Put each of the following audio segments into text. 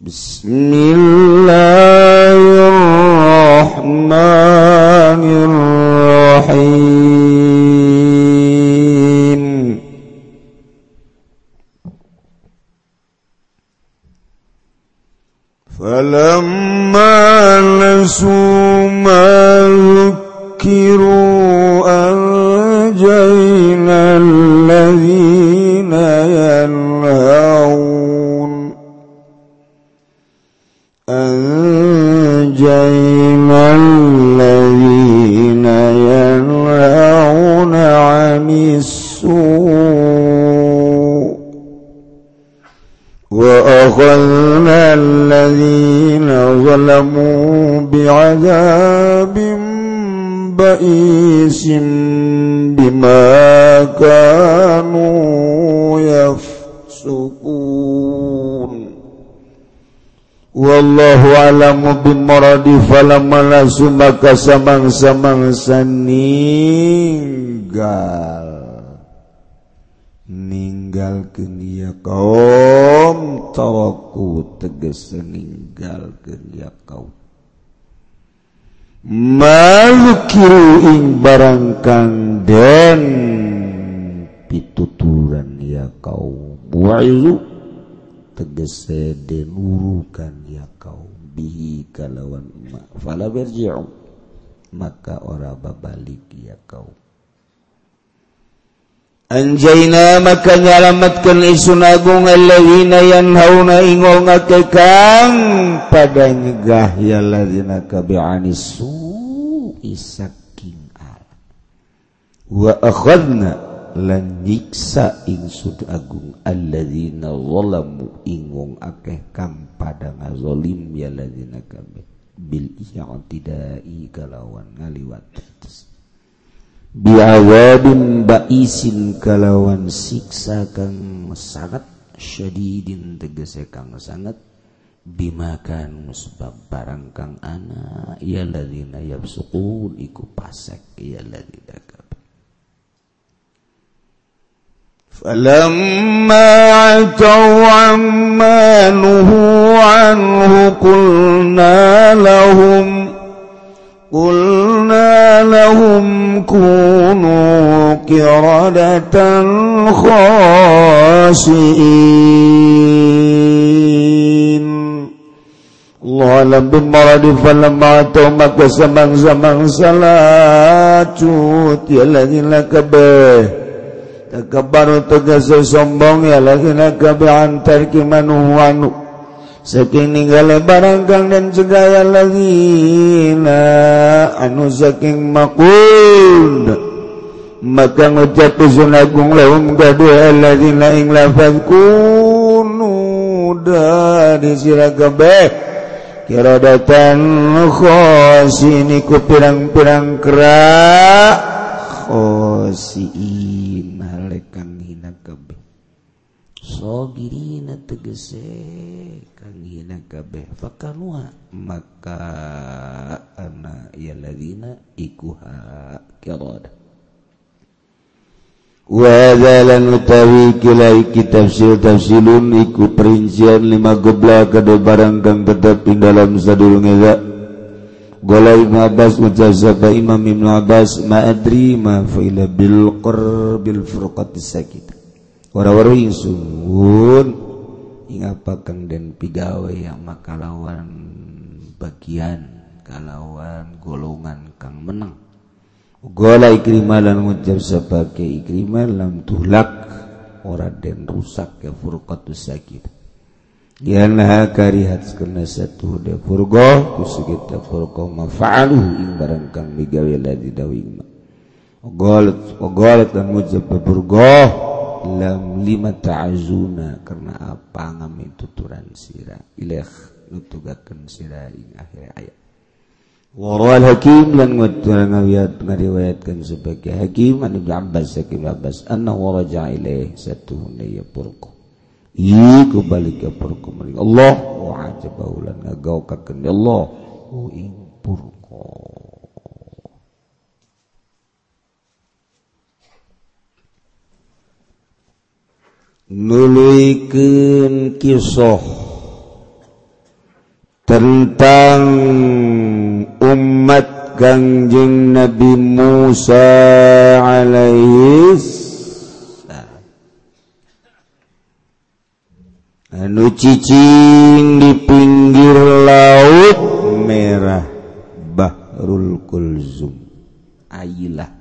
بسم الله الرحمن الرحيم. فلما نسوا بئيس بما كانوا يفسقون والله أعلم بمراد فلما langsung maka samang-samangsa ninggal ninggalkeun ieu kaum taraku tegas ninggalkeun ieu kaum malukiru ing barang den. Pituturan ya kau buailu. Tegese den urukan ya kau bihi kalawan ma fala berji'u maka ora babalik ya kau Anjayna maka nyalamatkan isun agung alladzina yanhauna ingol ngakekang pada nyegah ya ladzina kabi'ani su'i saking al. Wa akhadna lan nyiksa insud agung alladzina zalamu ingong akeh kang pada ngazolim ya ladzina kabi bil i'tidai kalawan ngaliwat. biawabin baisin kalawan siksa kang sangat syadidin tegese kang sangat. Bimakan sebab barang kang ana ya ladina yafsukun iku pasek ya ladina فلما عتوا عما نهوا عنه قلنا لهم قلنا لهم كونوا قردة خاسئين Allah alam bimaradi falamma atau maka samang-samang salacut ya lagina kabeh takabaru tegas sombong ya lagina kabeh antar kimanu wanu saking ninggala barangkang dan segala lagi anu saking makul. Maka ngucap usun agung lahum gaduh alladzina ing lafaz kunu dari sira kabeh kiradatan khosini ku pirang-pirang kera khosiin. Halekang hina kabeh. sogirina tegese kang hina kabeh. Fakanwa maka ana ya ladina ikuha kirada wa zalan utawi kilai tafsir tafsilun iku perincian lima gobla kada barang kang tetep ing dalam sadurunge za Gola Ibn Abbas ucap sapa Imam Ibn Abbas ma adri ma fa'ila bil qur bil furqat sakit. Wara-wara sun apakan dan pigawe yang makalawan bagian kalawan golongan kang menang. Gola ikrimah lan ngucap sebagai ikrimah lam tulak ora den rusak ya furqatu sakit Yana karihat kena satu de furgo kusigita furgo mafa'alu ing barang kang migawe ladi dawing ma Ogolet ogolet dan ngucap furgo lam lima ta'azuna karena apa ngami tuturan sira? Ilah nutugakan sira ing akhir ayat. Warawal hakim lan ngawiyat ngariwayatkan sebagai hakim an ibn Abbas hakim Abbas anna waraja ilaih satu hunaya purku. Iku balik ke purku Allah wa ajabahu lan ngagaukakan Allah ing purku. nuluikeun kisah tentang umat Kangjeng Nabi Musa alaihi anu cicing di pinggir laut merah Bahrul Kulzum Ailah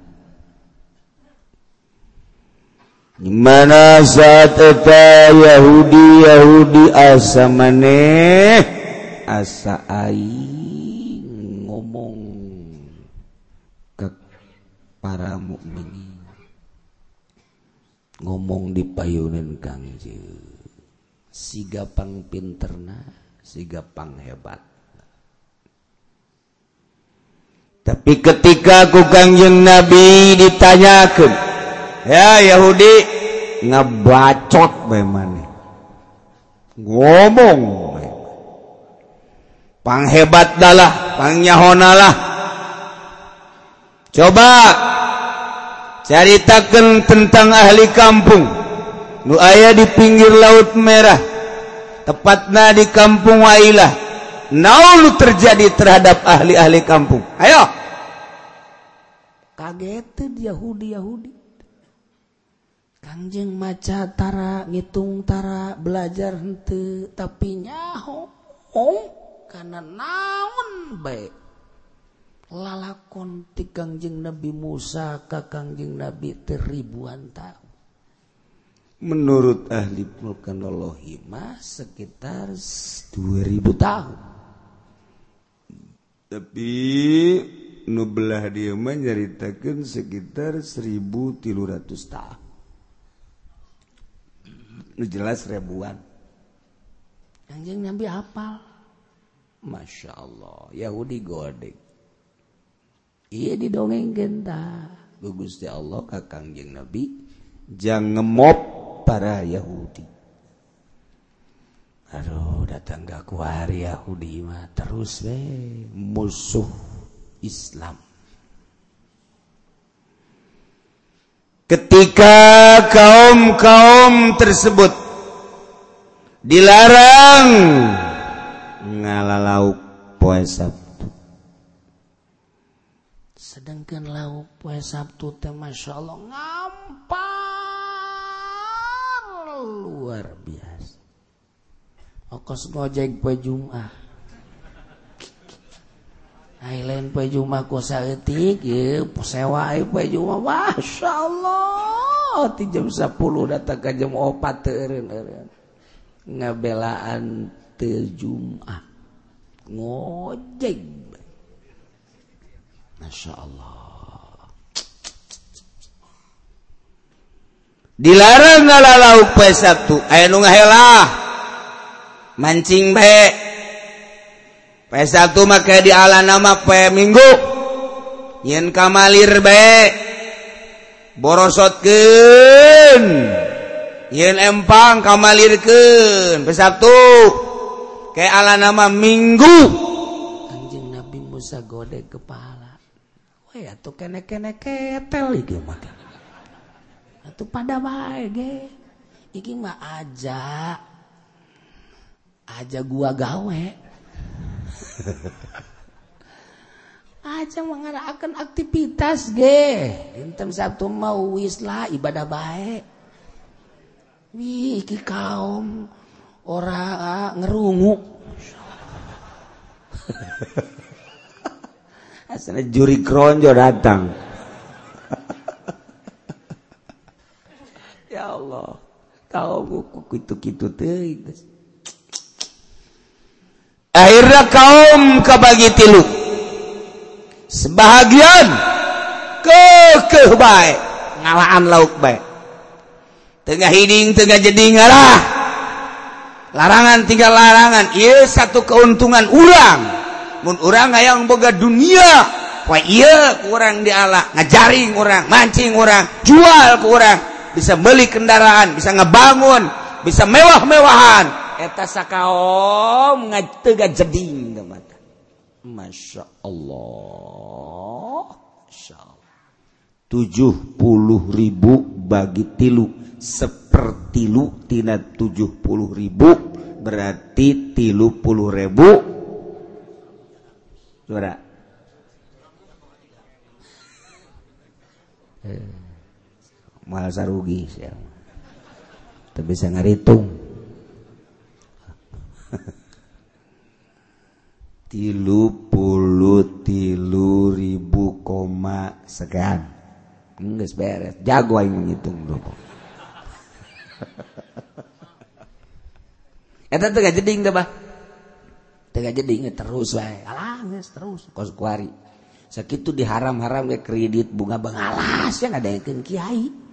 mana saat eta Yahudi Yahudi asa maneh asa aing ngomong ke para mukminin. Ngomong di payunan kangjeng siga pang pinterna siga pang hebat. Tapi ketika ku kangjeng Nabi ditanyakan ya Yahudi ngebacot bagaimana ngomong panghebat dalah pangnyahonalah coba ceritakan tentang ahli kampung. Nu aya di pinggir laut merah tepatnya di kampung Wailah. Naulu terjadi terhadap ahli-ahli kampung? Ayo. Kaget Yahudi Yahudi. Kanjeng macatara ngitungtara belajar hente tapi nyaho Oh karena naon baik lalakon ti kangjeng Nabi Musa ka kangjeng Nabi teribuan tahun. Menurut ahli vulkanologi mah sekitar 2000 tahun. Tapi nubelah dia menyeritakan sekitar 1300 tahun jelas ribuan. Anjing nabi hafal. Masya Allah Yahudi godek iya didongeng genta. Gugus di Allah kakang jeng nabi jangan ngemop para Yahudi. Aduh datang gak kuari Yahudi mah terus we musuh Islam. Ketika kaum-kaum tersebut dilarang ngala lauk poe Sabtu. Sedangkan lauk poe Sabtu teh Masya Allah ngampar luar biasa. Ongkos ngojek poe Jumat Highland Pejuma ye sewa Pejuma Masya Allah ti jam 10 datang ke jam 4 opat ngabelaan teu Jumat. Ngojek. Masya Allah. Dilarang ngalalau pe Sabtu. Aya nu ngahelah. Mancing bae. P1 make di ala nama P minggu. Yen kamalir baik borosotken yen empang kamalirken P1 ke ala nama minggu. Anjing Nabi Musa gode kepala. Wah ya tuh kene kene ketel iki mah. Itu pada baik ge. Iki mah aja. Aja gua gawe. aja mengarakan aktivitas ge. Dinten Sabtu mau wis lah ibadah baik wih iki kaum. Ora ngerungu. Asana juri kronjo datang. Ya Allah kaum kuku kitu-kitu teh. akhirnya kaum kebagi tilu. Sebahagian ke ke baik ngalaan lauk baik tengah hiding tengah jadi ngalah. Larangan tinggal larangan iya satu keuntungan urang. Mun urang yang boga dunia. Wah iya kurang di Allah. Ngajaring orang mancing orang jual ke orang bisa beli kendaraan bisa ngebangun bisa mewah-mewahan. Eta sakaom ngatega jeding mata. Masya Allah. Masya Allah. Tujuh puluh ribu bagi tilu. Sepertilu tina tujuh puluh ribu berarti tilu puluh ribu. Suara. Eh, malah rugi tapi bisa ngaritung tilu puluh tilu ribu koma sekian nggak beres. Jago yang menghitung dulu Eta tega jeding dah bah? Tega jeding terus wae. Alah nges, terus. Kos kuari. Sakitu diharam-haram ke kredit bunga bengalas yang ada yang kiai.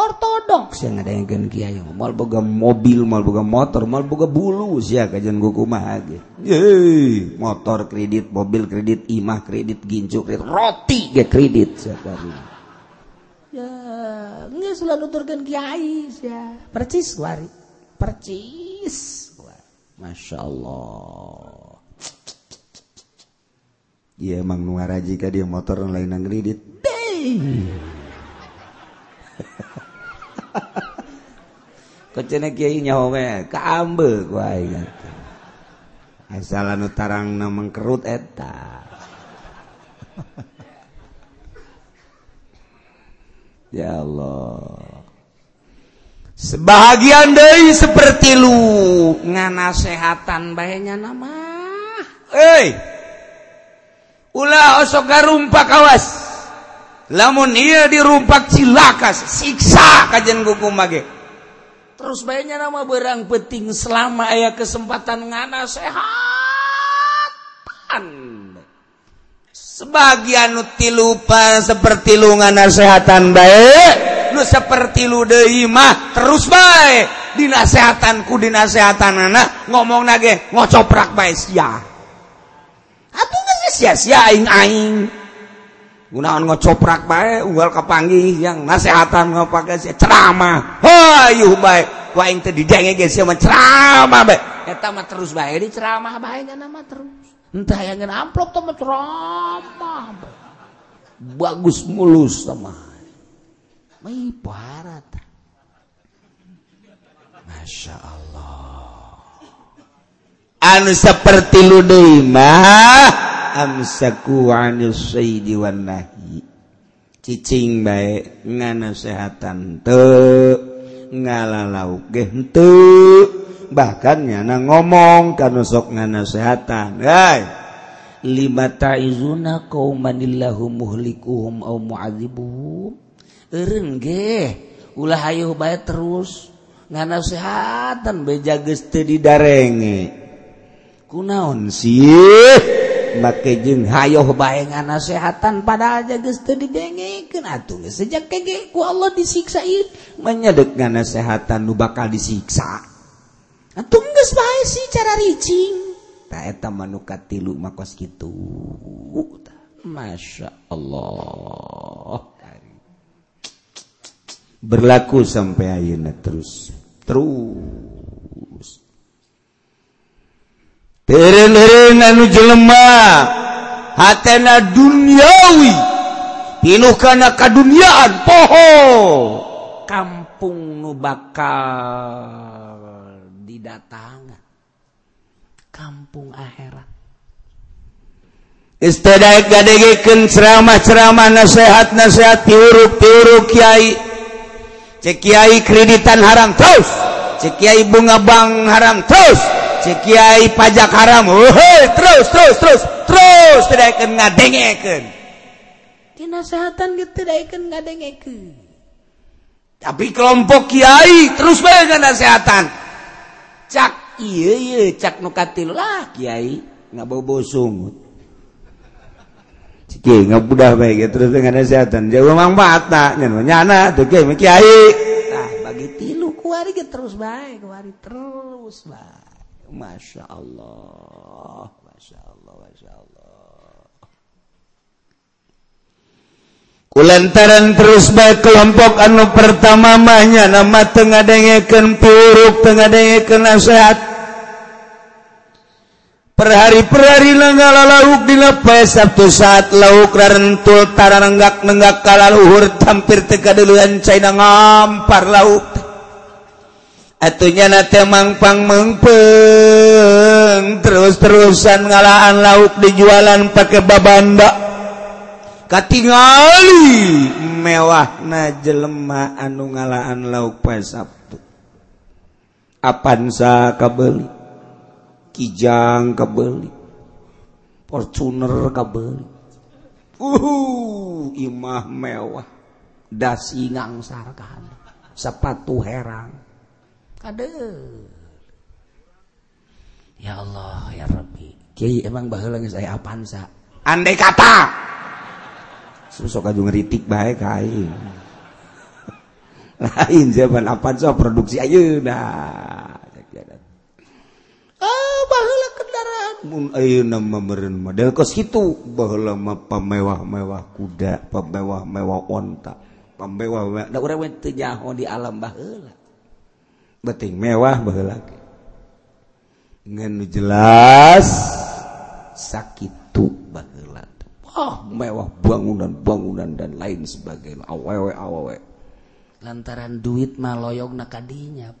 Ortodoks. Yang ada yang kiai mal boga mobil mal boga motor mal boga bulu. Sia kajian gua kumaha ge Yeay, motor kredit mobil kredit imah kredit gincu kredit roti ge kredit sakari ya nggak selalu nuturkan kiai sia percis kuari percis Masya Allah Iya emang nuaraji ka dia motor lain nang kredit. Kecene asalan tarang na mengkerut eta. Ya Allah. Sebahagian dari seperti lu nganasehatan bahayanya nama eh ulah osok garumpa kawas lamun ia dirumpak cilakas siksa kajen kuku mage. Terus bayanya nama berang peting selama ayah kesempatan ngana sehat. Sebagian nu tilupa seperti lu ngana sehatan baik lu seperti lu deimah terus baik dinasehatanku dinasehatan anak ngomong nage ngocoprak baik sia. Atuh sia sia aing aing gunaon ngocoprak bae unggal kapanggih yang nasehatan ngapake sia ceramah. Hayuh bae. Wa aing teh didenge ge sia ceramah bae. Eta mah terus bae di ceramah bae nya nama terus. Entah yang ngeun amplop teh ceramah bae. Bagus mulus sama Mai parat Masya Allah. Anu seperti lu deui mah. amsaku anil sayyidi wan nahi. Cicing bae nganasehatan teu ngalalau ge henteu bahkan nyana ngomong kana sok nganasehatan hai. Lima ta'izuna qaumanillahu muhlikuhum au mu'adzibuhum eureun ge ulah hayuh bae terus nganasehatan beja geus teu didarenge. Kunaon sih? make jeung hayoh baengan nasehatan padahal aja geus teu didengekeun atuh ah, geus sejak kege ku Allah disiksa ieu menyedek nasehatan nu bakal disiksa. Ah, atuh geus bae sih cara ricing. Ta eta manuka tilu makos kitu. Masya Allah berlaku sampai ayeuna terus. Terus. anu jelemah hatna duniawi. Pinuh kana kaduniaan poho. Kampung nu bakal didatangan kampung akhirat. Istadaik gadegikeun ceramah-ceramah nasihat-nasihat tiuruk-tiuruk kiai. Cek kiai kreditan haram terus. Cek kiai bunga bank haram terus. Kiai pajak haram terus terus terus terus tidak tidakkan ngadengeken kinasehatan gitu tidak tidakkan ngadengeken tapi kelompok kiai terus banyak nasehatan cak iya iya cak nukatil lah kiai. Nggak bobo sungut. Ciki nggak mudah baik gitu terus dengan nasehatan jauh mang bata nyana nyana tuh kiai kiai. nah bagi tilu kuari terus baik kuari terus baik Masya Allah Masya Allah Masya Allah kulantaran terus baik kelompok anu pertama mahnya nama tengah dengekan puruk tengah dengekan nasihat. Per hari per hari nanggal lauk dina poe Sabtu saat lauk rentul taranenggak nenggak kalaluhur tampir teka duluan cai ngampar lauk. atuhnya na mangpang mengpeng. Terus-terusan ngalaan lauk dijualan pakai babanda. Katingali. Mewah na jelema anu ngalaan lauk pas Sabtu. Apansa kabeli? Kijang kabeli. Fortuner kabeli. Uh, imah mewah. Dasi ngangsarkan sepatu herang. Kade Ya Allah ya Rabbi. Kiai emang baheula geus aya apansa andai kata. Sok aja ngeritik baik kain lain zaman so produksi dah. Ah bahala kendaraan. Mun ayo nama meren model kos itu bahala mah pemewah-mewah kuda pemewah-mewah onta pemewah da urang teu nyaho di alam baheula beting mewah lagi. Nganu jelas sakit bagelan oh mewah bangunan bangunan dan lain sebagainya. Awewe awewe. Lantaran duit maloyog na kadinya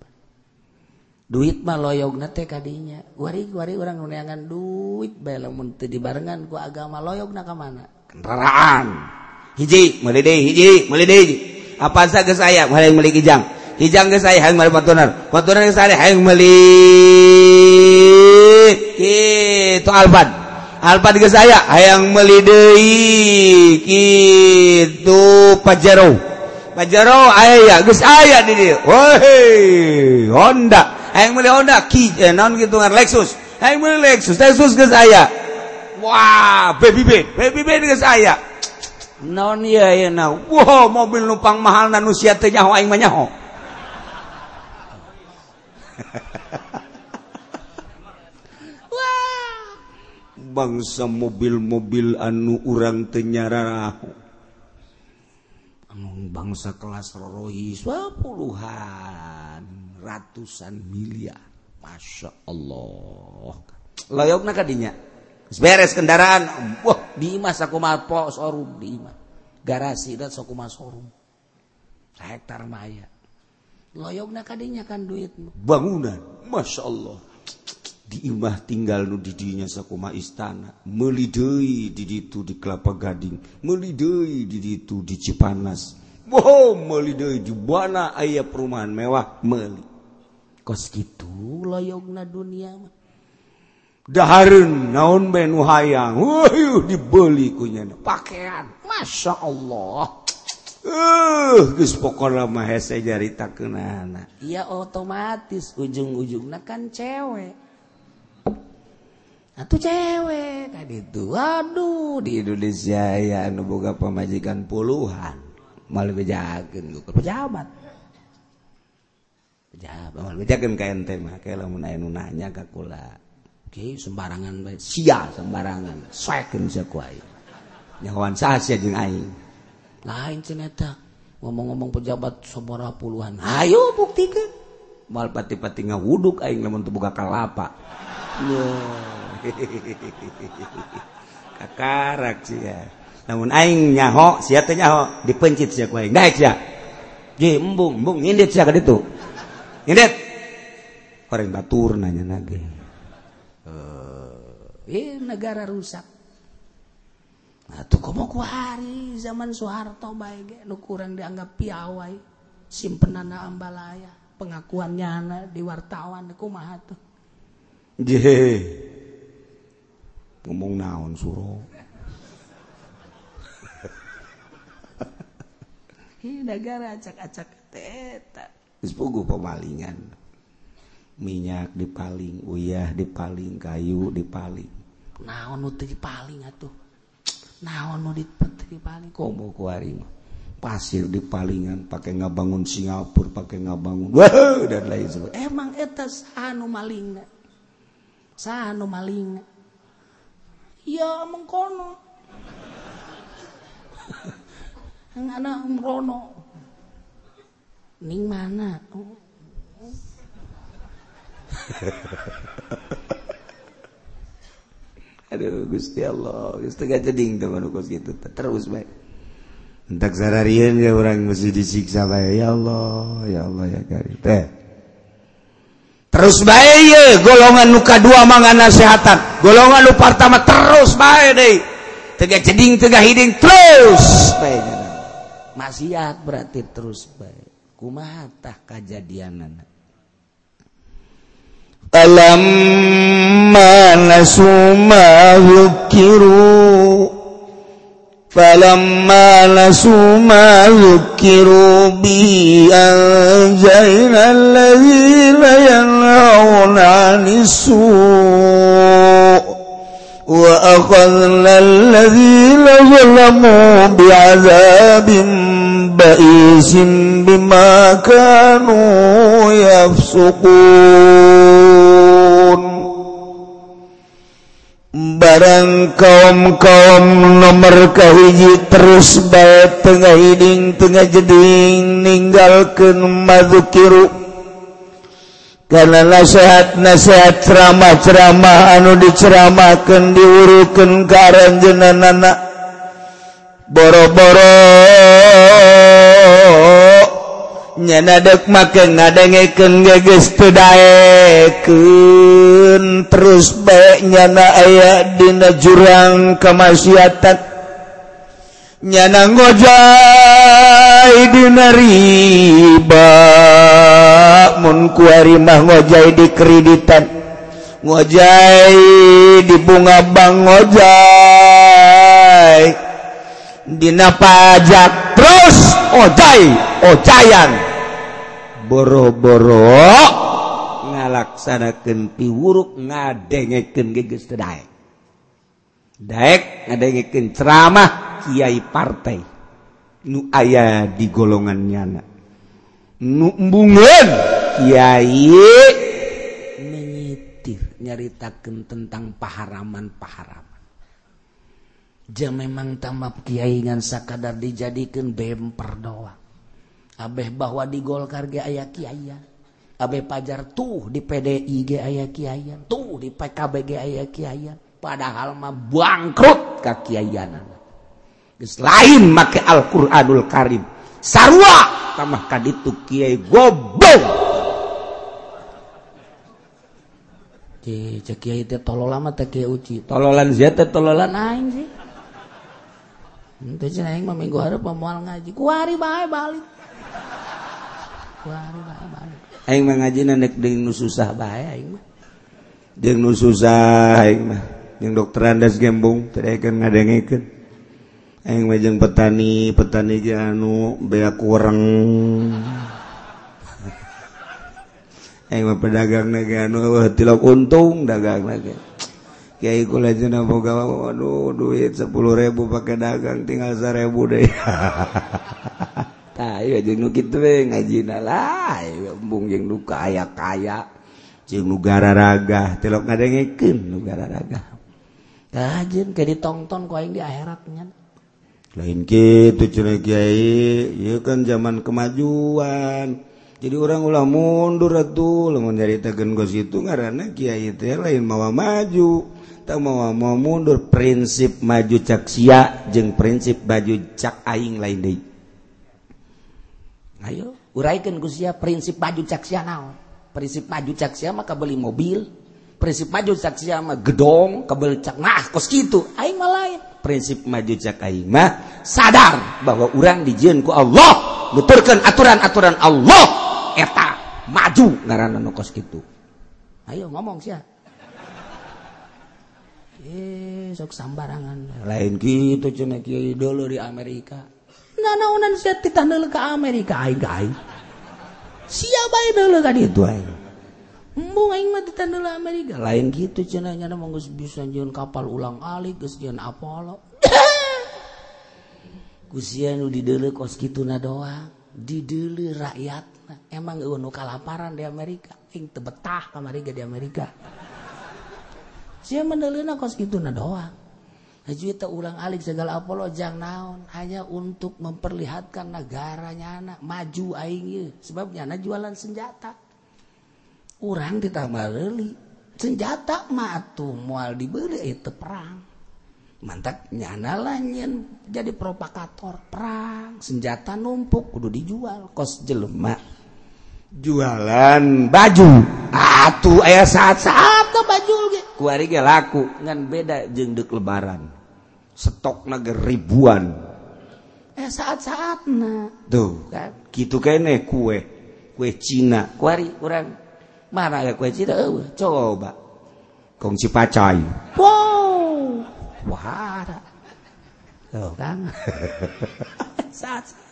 duit maloyog na teh kadinya. Wari wari orang nuneangan duit belum menteri dibarengan ku agama loyog na kemana kendaraan. Hiji mulai deh hiji mulai deh apa saja saya mulai mulai kijang. hijang geus aya hayang mari pantunan pantunan geus aya hayang meuli kitu alban. Alban geus aya hayang meuli deui. Kitu pajero. Pajero aya geus aya di dieu woi honda. Hayang meuli honda. Ki eh, naon kitu ngan lexus. Hayang meuli lexus. Lexus geus aya wah BBB BBB geus aya naon ieu ayeuna wow mobil numpang mahal na nu sia teh nyaho aing mah nyaho. Bangsa mobil-mobil anu urang tenyara anu bangsa kelas Rohis puluhan ratusan miliar. Masya Allah. Loyok nak kadinya beres kendaraan. Wah di mas aku mapo sorum di mas garasi dan sok mas sorum hektar maya loyog kadinya kan duit bangunan Masya Allah. Diimah tinggal nu didinya sakuma istana. Melidei diditu di kelapa gading. Melidei diditu di Cipanas. Wow melidei di buana ayah perumahan mewah meli. Kos gitu loyogna dunia mah. Dahareun naon benu hayang? Dibeli kunyana. Pakaian Masya Allah. Uh, pokoknyaritakenana ya otomatis ujung-ujung kan cewek. Atau cewek tadi itu. Aduh di Indonesia ya anu boga pemajikan puluhan. Malah bejakeun ke pejabat. Pejabat malah bejakeun ka ente mah. Kayak lamun aya nu nanya ka kula. Oke sembarangan bae. Sia sembarangan. Saekeun sakuai nyahoan saha sia jeung aing. lain ceneta ngomong-ngomong pejabat sobora puluhan. Ayo buktikan. Mal pati-pati ngawuduk aing lamun teu buka kalapa. Kakarak sih ya namun aing nyaho sia teh nyaho dipencit sia ku aing. Daek sia. Ye embung embung ngindit sia ka ditu. Ngindit orang batur nanya nage. Eh negara rusak. Nah tuh komo ku hari? Zaman Soeharto ge nu kurang dianggap piawai. Simpenana ambalaya. Pengakuannya di wartawan kumaha tuh? Je ngomong naon suruh negara acak-acak teta. Dispugu pemalingan. Minyak dipaling uyah dipaling kayu dipaling. Naon nu dipaling atuh naon nu dipetri paling? Komo ku arimah pasir di palingan pakai ngabangun Singapura pakai ngabangun wow, dan lain sebagainya. Emang eta sanu maling sanu maling ya mengkono ngana umrono ning mana Aduh Gusti Allah. Gusti gak gading tuh manukus gitu. Terus baik entak sararian ya orang mesti disiksa baik ya Allah ya Allah ya kari teh. Terus baik ya golongan nuka dua mangan nasihatan. Golongan lu pertama terus baik deh. Tegak jeding tegak hiding terus baik maksiat berarti terus baik kumaha tah kajadianan alam mana suma yukiru فلما نسوا ما ذكروا به أنجينا الذين ينهون عن السوء وأخذنا الذين ظلموا بعذاب بئيس بما كانوا يفسقون barang kaum kaum nomor kahiji terus baik tengah hiding tengah jeding ninggalkan madzukiru karena nasihat nasihat ceramah ceramah anu diceramakan diurukan karanjenan anak boro-boro. Nyenadek make ngadengeken geges pedaekeun terus bae nyana aya dina jurang kemaksiatan nyana ngojai dina riba. Mun kuari mah ngojai di kreditan. Ngojai di bunga bank ngojai. Dina pajak terus ojai ocayan boro-boro ngalaksanakan piwuruk ngadengeken geges tedaek daek. Ngadengeken ceramah kiai partai. Nu aya di golongan nyana. Nu embungeun kiai menyitir nyaritakan tentang paharaman-paharaman. Jam memang tamat kiai ngan sakadar dijadikan bemper doang Abeh bahwa di Golkar ge aya kiayan. Abeh pajar tuh di PDI ge aya kiayan. Tuh di PKB ge aya kiayan. Padahal mah bangkrut ka kiayanan. Geus lain make Al-Qur'anul Karim. Sarua tamah kaditu kiai goblok. Cek kiai teh tololan mah teh kiai uci. Tololan zia teh tololan aing sih. Itu cina yang minggu harap memual ngaji. Kuari bae balik. Kuari bae balik. Aing mah ngaji nanek ding nu susah bae aing mah. Jeung nu susah aing mah. Jeung dokter andas gembung terekeun ngadengikeun. Aing mah jeung petani, petani ge anu bea kurang. Aing mah pedagang ge anu tilok untung dagang ge. Kiai kula cenah boga Kyaigawaduh duit 10.000 pakai dagang tinggal 1.000 deh. Ngajibung duka aya kaya negara raga telok ngadengekin negara raga Kajin ke ditonton kau yang di akhiratnya lain gitu cina kiai ya kan zaman kemajuan. jadi orang ulah mundur tuh menceritakan gos itu karena Kyai lain mawa maju. Tak mau mau mundur prinsip maju caksia jeng prinsip baju cak aing lain deh ayo uraikan kusia prinsip maju caksia naon? Prinsip maju caksia maka beli mobil prinsip maju caksia mah gedong kabel cak nah kos gitu aing mah lain. Prinsip maju cak aing mah sadar bahwa orang dijieun ku Allah. Nuturkan aturan-aturan Allah. maju. Ngaran anu kos gitu ayo ngomong sih eh sok sambarangan. Lain gitu cina kieu dulu di Amerika. Nanaunan sia titah neuleu ka Amerika aing aing sia bae neuleu ka ditu aing Embung aing mah titanel Amerika. Lain gitu cina nyana mah geus bisa nyeun kapal ulang alik geus nyeun Apollo. Kusianu nu dideuleu kos kituna doang. Dideuleu rakyat. emang unu kalaparan di Amerika. Ing tebetah kamari di Amerika. Sia mendelina kos gitu na doang Juwita ulang alik segala Apollo jang naon? Hanya untuk memperlihatkan negaranya anak maju aing sebabnya anak jualan senjata. Orang ditambah leli senjata mah atuh mual dibeli itu perang. Mantap nyana lah nyen jadi propagator. Perang senjata numpuk kudu dijual. Kos jelema. jualan baju. Atuh aya saat-saat baju keluarga laku ngan beda jeung dek lebaran. Stok naga ribuan. Eh saat-saat na tuh kan gitu kene kue. Kue Cina. Kuari kurang mana ada kue Cina? Uh, coba. Kong cipacai. Wow. Wah tuh kan? Saat-saat.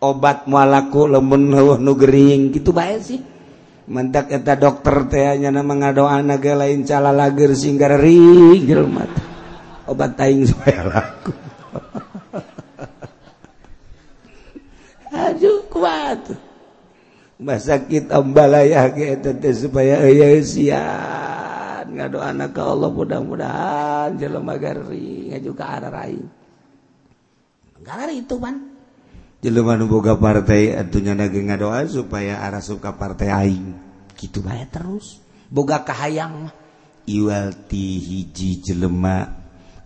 obat mualaku lemun heuh nugering gitu baik sih. Mentak eta dokter teh nama ngadu ngadoana lain cala lager singgar ring obat taing supaya laku. Aduh kuat. Masa kita ambalaya kita teh supaya ayah sian. Ngadoana ka Allah mudah-mudahan jelema garing ke arah lain gara itu man boga partai tentunya daging doa supaya arah suka partai aing. Gitu bay terus. Boga kahayang iwalti hiji jelema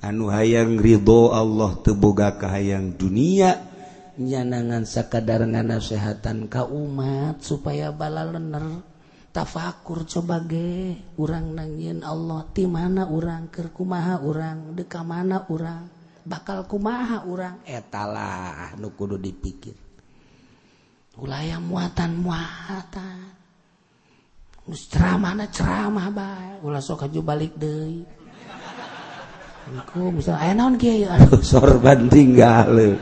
anu hayang ridho Allah teboga kahayang dunia. Nyanangan sakadar nasehatan ka umat supaya bala lener. Tafakur coba ge. Urang nangin Allah. Ti mana urang kerkumaha urang? Deka mana urang? bakal kumaha orang etalah nu kudu dipikir. Ulah muatan muatan. Nus ceramah na ceramah bae ulah sok aju balik deui. Aku bisa aya naon kiai? Aduh sorban tinggal.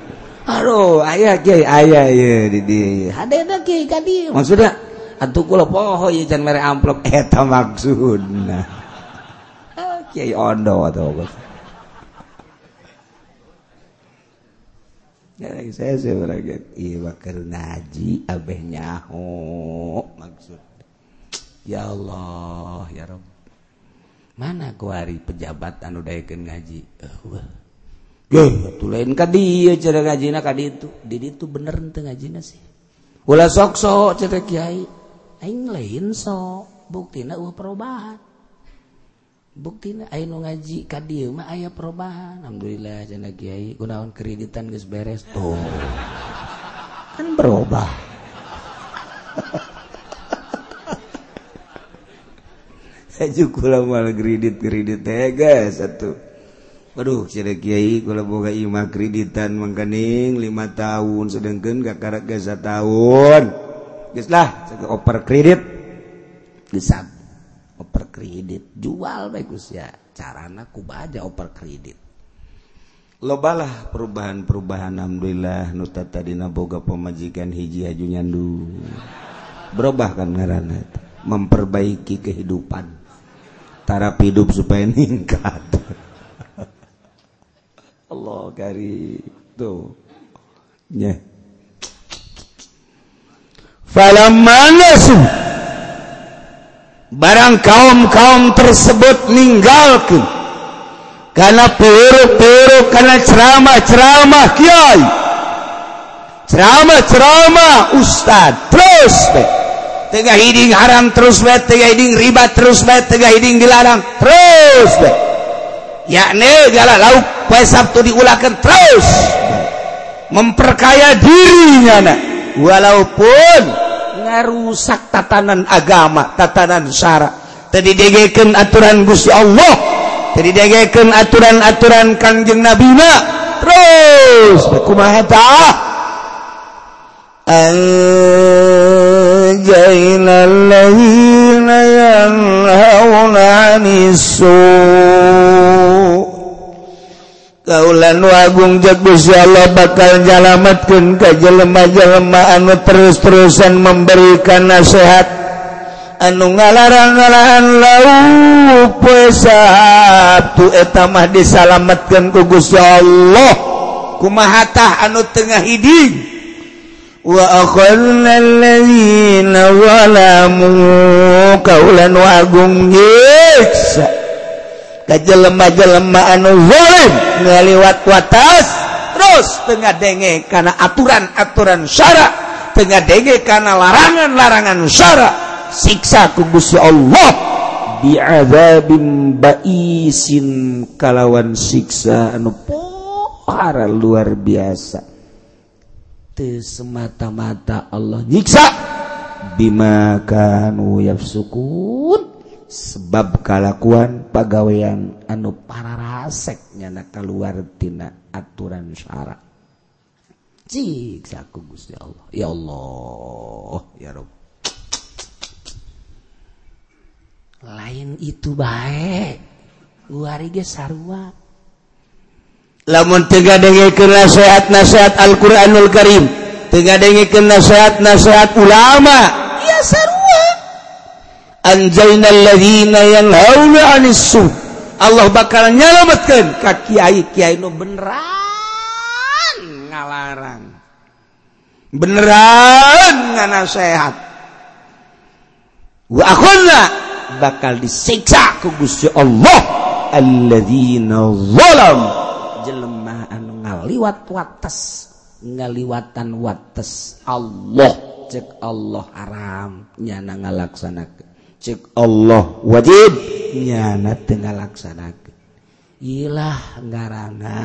Aduh aya kiai aya ye di dieu hadena kiai ka dieu maksudna atuh kula poho ye can mere amplop. Eta maksudna. Kiai ondo atuh naji Abnyaho maksud ya Allah ya Rob mana kuari pejabat anu daikan ngaji? Eh, uh, lain ka dia eh, cara ngajina ka itu jadi itu bener ente ngajina sih. Ulah sok sok cerita kiai aing lain sok. Buktina uh perubahan. bukti nu ngaji ka aya perubahan. Alhamdulillah jana Kyai gunaon kreditan guys beres. Tuh kan berubah. Mal kredit kredit teh satu aduh cira Kiai kalau boga imah kreditan mengkening lima tahun sedangkan gak gasa tahun. Guys lah oper kredit. Disapa kredit. Jual bagus ya. Carana kubaja oper kredit. Lobalah perubahan-perubahan Alhamdulillah nuta tadidina boga pemajikan hiji ajunyandu berubah kan ngaran memperbaiki kehidupan. Taraf hidup supaya meningkat Allah kari tuh. Ya falamma nasu. barang kaum-kaum tersebut meninggalkan karena peluk-peluk karena ceramah-ceramah Kyai ceramah-ceramah Ustad terus tega hiding haram terus we tega hiding riba terus we tega hiding dilarang terus we yakni galak lauk poe Sabtu diulakan terus memperkaya dirinya nak. Walaupun ngarusak tatanan agama tatanan syara. Tadi degeken aturan Gusti Allah. Jadi degeken aturan-aturan Kanjeng Nabina. Terus kumaha tah? Anjayna alladhina yanhauna 'anis kaulan Agung Jagusya Allah bakal nyalamatkan ke jelema-jelema anu terus-terusan memberikan nasihat. Anu ngalarang-ngalahan lau poe sabtu eta ku Gusti Allah. Kumahatah anu tengah hiding? Wa akhallna alladzina zalamu kaulan wagung agung lemah-jelemah anu ngaliwat watas terus tengah denge karena aturan-aturan syarat tengah denge karena larangan-larangan syarat siksa kubus Allah diazabin kalawan siksa anu para luar biasa. Semata-mata Allah nyiksa bimakanuyaf sukun sebab kalakuan pegawaian anu para raseknya na keluartina aturan syarat. Ciksaku Gusti Allah. Ya Allah ya rob lain itu baik. Guari ge sarua. Lamun teu gadengkeun nasihat-nasihat Al-Qur'anul Karim teu gadengkeun nasihat-nasihat ulama. Ya sarua. Allah bakal nyalamatkan ka Kyai Kyai nu beneran ngalarang beneran nganasehat. Wa akhuna bakal disiksa ku Gusti Allah. Alladzina zalam. Jelema anu ngaliwat wates ngaliwatan wates. Allah. Cek Allah haram. Nyana ngalaksanakeun. cek Allah wajib. Nyana tengah laksanakan ilah garana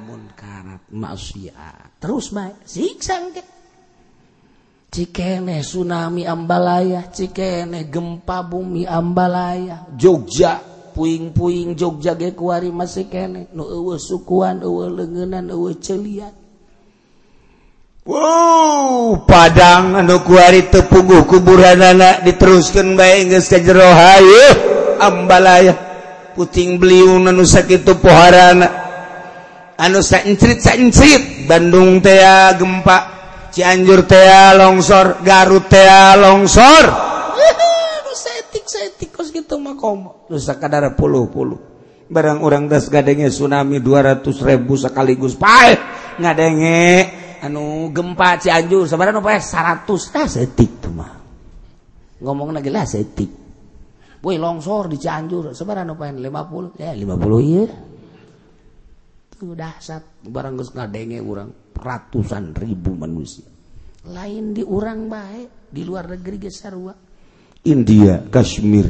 munkarat maksiat. Terus baik siksa ke Cikene tsunami Ambalaya, Cikene gempa bumi Ambalaya, Jogja, puing-puing Jogja ge kuari masih kene, nu eueuh sukuan, eueuh leungeunnan, eueuh celian. Wow Padang anu anukuari tepuguh kuburan anak diteruskan baik nggak hayu ambalaya. Puting beliung anu sakit poharana anu sancrit sancrit Bandung teh gempa Cianjur teh longsor Garut teh longsor. Setik setik kos gitu mah komo dosa kadara puluh puluh barang orang das gadengnya tsunami 200 ribu sekaligus. Pae ngadenge. anu gempa Cianjur sebenarnya no 100 teh setik tuh mah. Ngomongna geula setik. Boy longsor di Cianjur sebenarnya no 50 ya 50 ieu. Tuh dahsyat barang geus ngadenge orang ratusan ribu manusia. Lain di orang baik di luar negeri geus sarua. India, Kashmir,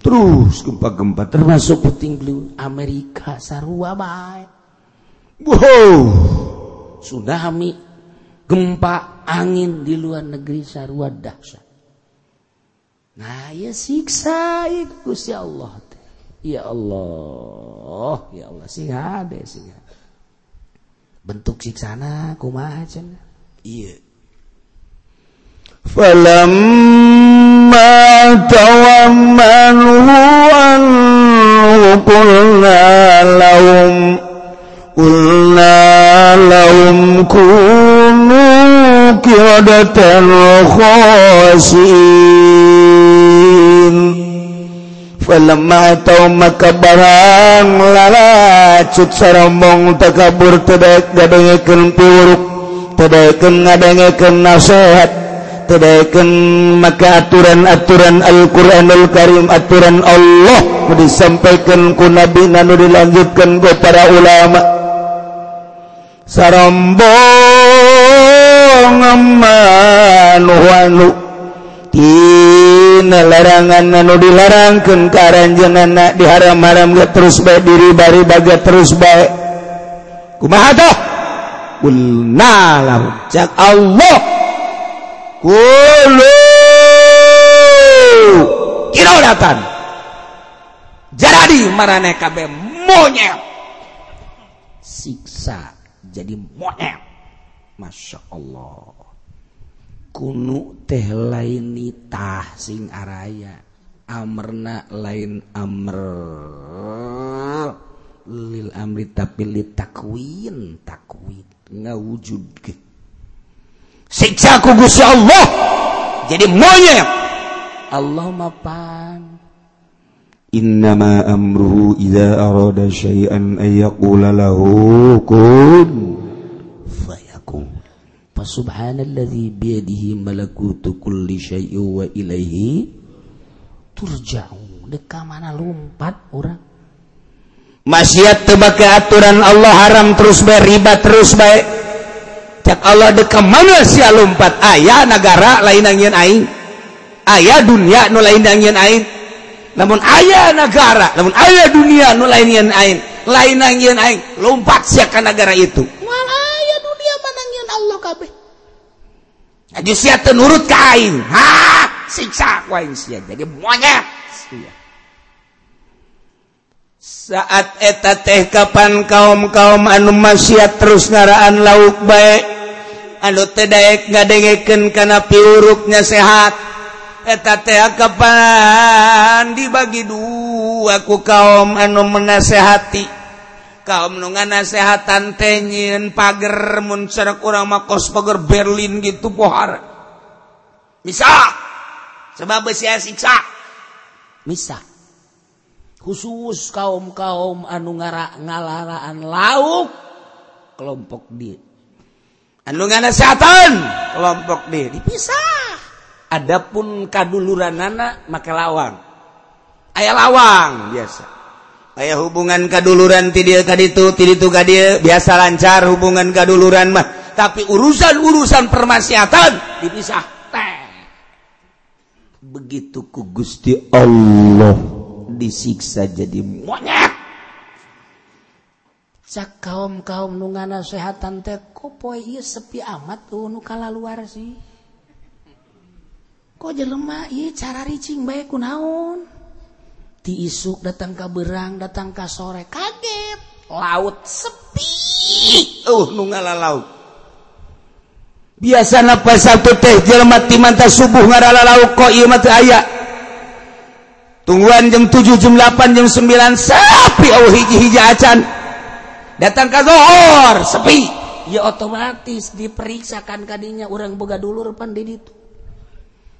terus gempa-gempa termasuk puting beliung Amerika sarua baik. Wow. Tsunami gempa angin di luar negeri sarua dahsyat. Nah ya siksa si Allah. Ya Allah ya Allah sih ada sih bentuk siksana kumaha cenah iya قلنا لهم كونوا قردة خاسئين. فلما أتوا maka barang lalacut sarombong takabur tidak gadengekeun piwuruk tadaikeun ngadengekeun nasihat tadaikeun maka aturan-aturan Al-Qur'anul Karim aturan Allah disampaikan ku nabi nanu dilanjutkan ku para ulama sarombong sarombongmanhuantina larangan anu dilarangkan karanjangan anak di haram haram gak terus baik diri bari baga terus baik kumaha tuh kulna cak Allah. Kulu. Kiraulatan jadi marane kabeh monyet. Siksa. jadi monyet Masya Allah. Kuno teh lain nitah sing araya. Amerna lain amr lil amri tapi li takwin. Takwin. Ngawujud ke siksa ku Allah. Jadi monyet. Allah mapan إنما أمره إذا أراد شيئا أن يقول له كن فيكون. فسبحان الذي بيده ملكوت كل شيء وإليه turjaun deka mana lompat orang? Maksiat tebake aturan Allah haram terus bae riba terus baik cak Allah deka mana si lompat ayah negara lain angin aing ayah dunia nu lain angin aing. namun ayah negara namun ayah dunia nu lain yang lain yang lain, lompat siakan negara itu. Malah ayah dunia yang Allah kabeh? Aja siatan nurut kain ha siksa kain aing jadi monyet saat eta teh kapan kaum-kaum anu masih terus ngaraan lauk baik anu tidak daek ngadengeken karena piuruknya sehat kapan dibagi dua aku kaum anu menasehati. Kaum nungan nasehatan tenyin pagar mencerak kurang makos pagar Berlin gitu pohar. Bisa sebab besi siksa bisa khusus kaum kaum anu ngara ngalaraan lauk kelompok di anu nganasehatan! Kelompok di dipisah Adapun kaduluranana maka lawang. Ayah lawang biasa. Ayah hubungan kaduluran ti dia kaditu, ti ditu kadieu biasa lancar hubungan kaduluran mah. Tapi urusan-urusan permaksiatan dipisah. Teh. Begitu ku Gusti Allah disiksa jadi monyet. Cak kaum kaum nungan nasehatan teh kok poe ieu sepi amat tuh nu luar sih. Kok jelemah iya cara ricing baik naon diisuk datang ke berang datang ke sore. Kaget. Laut sepi. Uh nungala laut biasa napa satu teh jelema ti manta subuh ngarala laut kok ieu mah aya. Tungguan jam 7 jam 8 jam 9 sepi. Oh hiji-hiji acan. Datang ke zohor sepi. Ya otomatis diperiksakan kadinya orang boga dulu pan di ditu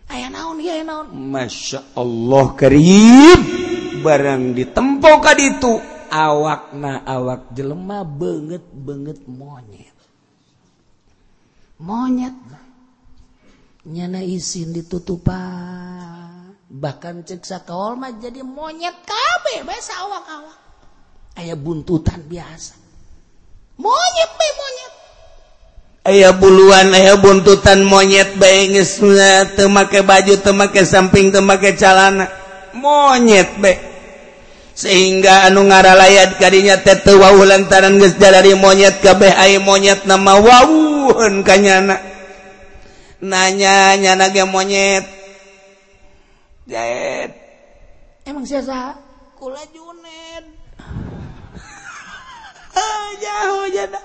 Masya Allah kerib barang ditempo ka itu awak na awak jelemah banget banget monyet. Monyet. Nyana isin ditutupan. Bahkan ceksa kaolma jadi monyet kabe biasa awak-awak. Ayah buntutan biasa. Monyet be monyet aya buluan aya buntutan monyet baiknya temake baju temake samping temake calana. Monyet baik sehingga anu ngara layat karinya tete wau lantaran geus dari monyet kabeh ay monyet nama wauheun kanyana nanya nyana ge monyet. Jaet. Emang siasa kula juned jauh jada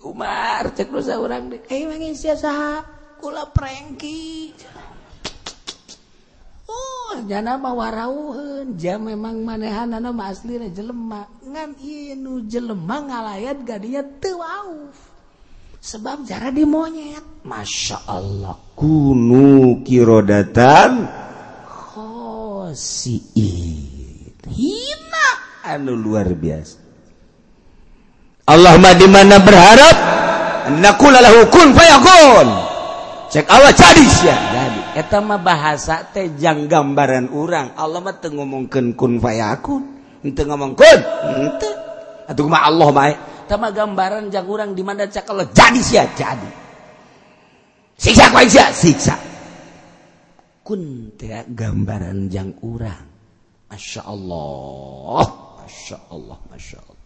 Umar cek dosa orang deh. Eh mangin siasa kula prengki. Oh, jana mah warauheun, jam memang manehanana mah aslina jelema. Ngan ieu jelema ngalayat gadinya teu wauf. Sebab jara di monyet. Masya Allah kunu kirodatan khosiin. Hina anu luar biasa. Allah mah di mana berharap? Nakulalah hukum fayakun. Cek Allah jadi ya jadi. Eta mah bahasa teh jang gambaran orang Allah mah teu ngomongkeun kun fayakun. Henteu ngomong kun? Henteu atuh mah Allah mah eta mah gambaran jang urang di mana cek Allah jadi sia jadi. Siksa ku sia siksa. Kun teh gambaran jang urang. Masya Allah. Masya Allah. Masya Allah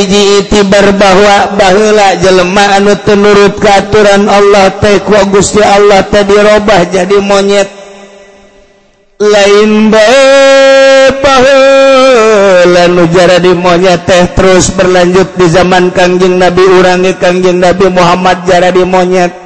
hijitibar bahwa bahla jelema anu tenurut keaturan Allah teqwa Gusti Allah tadi robah jadi monyet. Lain nujara di monyet teh terus berlanjut di zaman Kangjeng Nabi urangi Kangjeng Nabi Muhammad jara di monyet.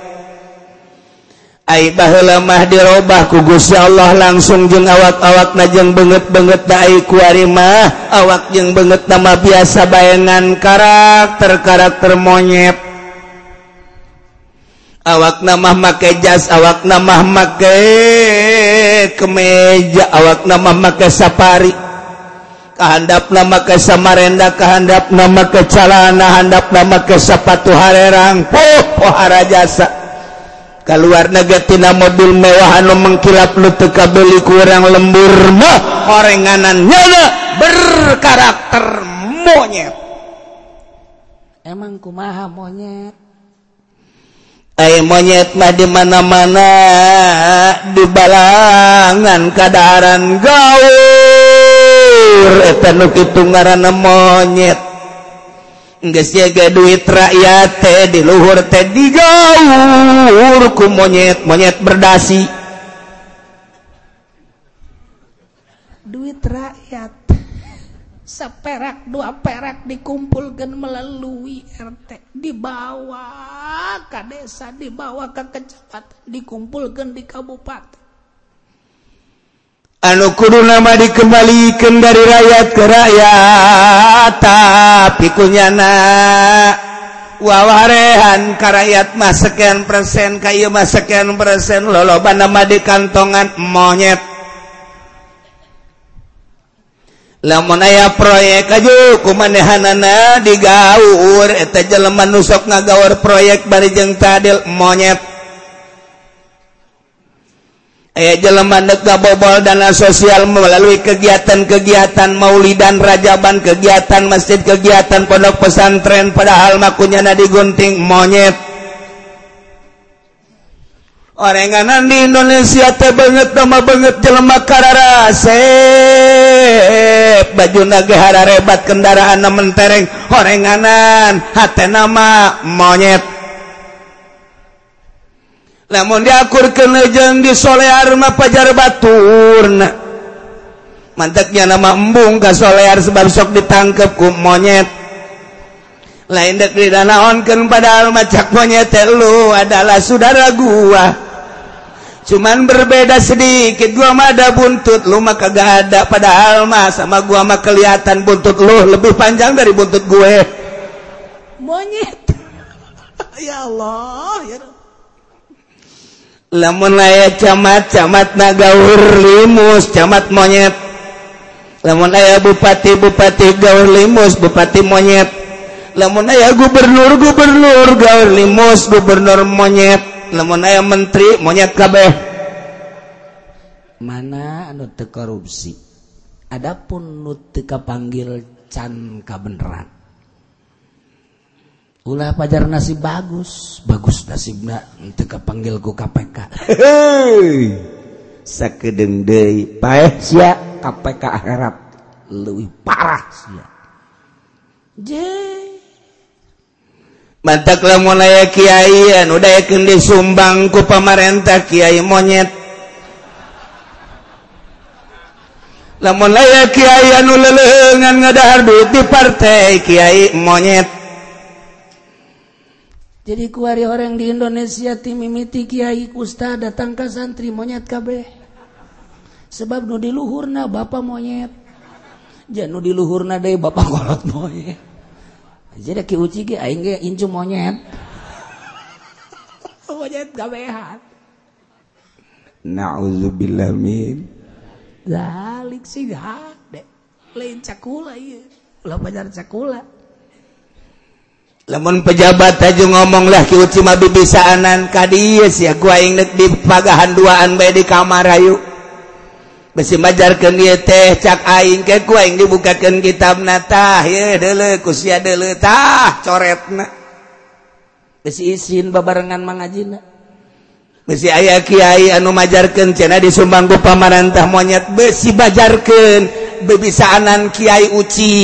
Aibahmah dirubah kugusya Allah langsung jeung awak-awak najjeng banget banget daai kuarimah awak jeung banget nama biasa bayangan karakter karakter monyet. Awak nama make jas awak nama make kemeja awak nama make safari. Kehandap nama ke samarenda kehandap nama ke calana handap nama ke sepatu harerang pohara jasa. keluar negatina mobil mewahan mengkilap lutut kabeli kurang lembur mah. Orenganan nyana berkarakter monyet. Emang kumaha monyet? Ay, monyet mah di mana-mana di balangan kadaran gaur. Eta nu kitu ngaranna monyet. Jaga duit rakyat diluhur digaurku monyet monyet berdasi. Duit rakyat. Seperak dua perak dikumpulkan melalui RT dibawa ke desa dibawa ke kecepatan dikumpulkan di kabupaten anu kudu nama dikembalikan dari rakyat ke rakyat tapi kunyana wawarehan ka rakyat mah sekian persen kayu mah sekian persen loloban nama di kantongan monyet. Lamun aya proyek aja ku manehanana digaur eta jelema nusok ngagaur proyek bari jeung tadil monyet. eh jeleman deka bobol dana sosial melalui kegiatan-kegiatan Maulidan Rajaban kegiatan masjid kegiatan pondok pesantren padahal makunya nadi gunting monyet. Orenganan di Indonesia teh banget nama banget jelema kararasep baju nage hararebat kendaraan mentereng orenganan hate nama monyet. namun diakur kenejeng disoleharma pajar Baturna. Mantapnya nama embung kasolear sebab sok ditangkap ku monyet. Lain dek didanaonkan padahal macak monyet lu adalah saudara gua. Cuman berbeda sedikit gua mah ada buntut lu mah kagak ada. Padahal mah sama gua mah kelihatan buntut lu lebih panjang dari buntut gue. Monyet. Ya Allah ya Allah lemunaya camat camat nagaur limus camat monyet. Lemunaya bupati bupati gaur limus bupati monyet. Lemunaya gubernur gubernur gaur limus gubernur monyet. Lemunaya menteri monyet kabeh. Mana anu teu korupsi? Adapun nu teu kapanggil can kabeneran ulah pajar nasib bagus. Bagus nasib nak untuk kepanggilku KPK sakedeng deui paeh sia KPK akhirat lebih parah sia. Je Mantak lamun aya kiai. Anu dayakeun disumbang ku pamarentah kiai monyet. Lamun aya kiai anu leuleungan ngadahar duit di partai kiai monyet jadi kuari orang di Indonesia timimiti Kyai kusta datang ke santri monyet kabeh. Sebab nu diluhurna bapak monyet. Janu diluhurna deh bapak kolot monyet. Jadi ki uci ki aing ge incu monyet. Monyet kabehan Nauzubillah min. Zalik sih gak deh. Lain cakula iya. Ulah pacar cakula. namun pejabat Taju ngomonglah Kiucima bibisanan kadies ya gua inget di pagahan duaan baik di kamar ayu. Besi majar ke dia teh cak aing ke gua yang dibukakan kitab natah ya dele kusya dele tah coretna. Besi isin babarengan mangajina besi ayah kiai anu majarkan cina disumbang ku pamarantah monyet besi bajarkan bebisaanan Kiai Uci.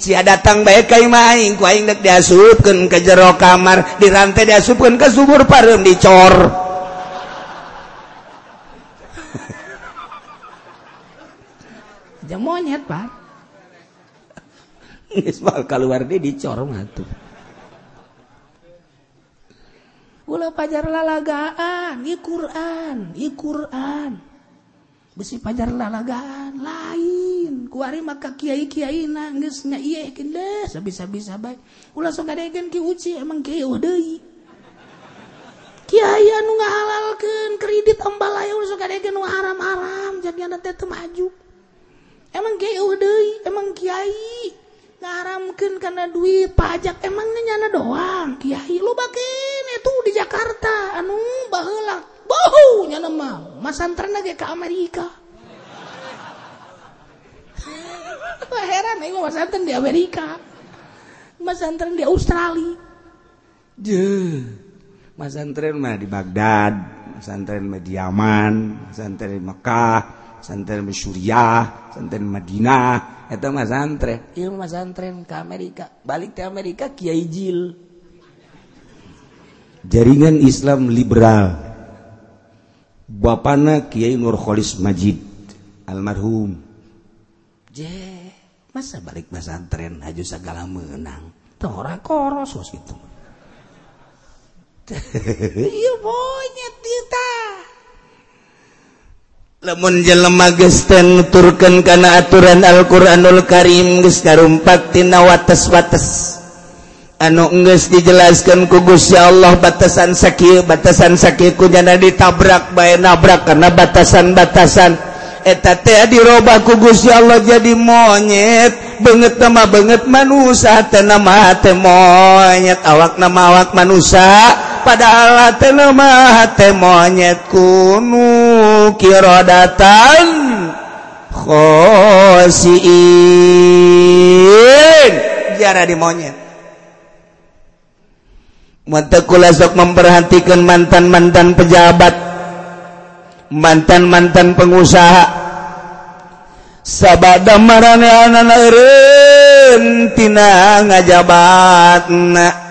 Si datang baik main diasupkan ke jero kamar di rantai diasupkan ke subur parem dicor. Monyet Pak. Keluar dia dicor ngatuh Ulah pajar lalagaan, i Quran, i Quran. besi pajar lalagaan lain. Kuari maka kiai kiai nangis nya iya kende bisa bisa baik ulah sok adegan ki uci emang kiai deui. Kiai anu ngahalalkeun kredit ambalaya ulah sok adegan nu haram-haram jadi anda teh maju. Emang kiai deui emang kiai. ngaramkan karena duit pajak emangnya nyana doang. Kiai lu bakin itu di Jakarta. Anu bahelak bohu nyana mau masantren lagi ke Amerika. Wah, heran nih mas Anten di Amerika. Masantren di Australia. Je masantren mah di Baghdad masantren mah di Yaman masantren di Mekah santen Suriah santen Madinah itu mas santren ilmu mas santren ke Amerika. Balik ke Amerika Kiai Jil. Jaringan Islam liberal. Bapana Kiai Nurkholis Majid almarhum. Je masa balik mas santren haju segala menang tora koros was itu iya monyet kita lemun jelema gesten turken kana aturan Alquranul Karim geus karumpat tina wates-wates. Anu geus dijelaskan ku Gusti Allah batasan sakieu batasan sakieu kunyana ditabrak bae nabrak karena batasan-batasan. Eta teh dirobah ku Gusti Allah jadi monyet. Banget nama banget manusia teh nama teh monyet. Awak nama awak manusia padahal telemah monyet kunu kirodatan khosiin. Jarah di monyet. Matakula sok memperhatikan mantan-mantan pejabat mantan-mantan pengusaha. Sabada marane anak-anak tina ngajabat nak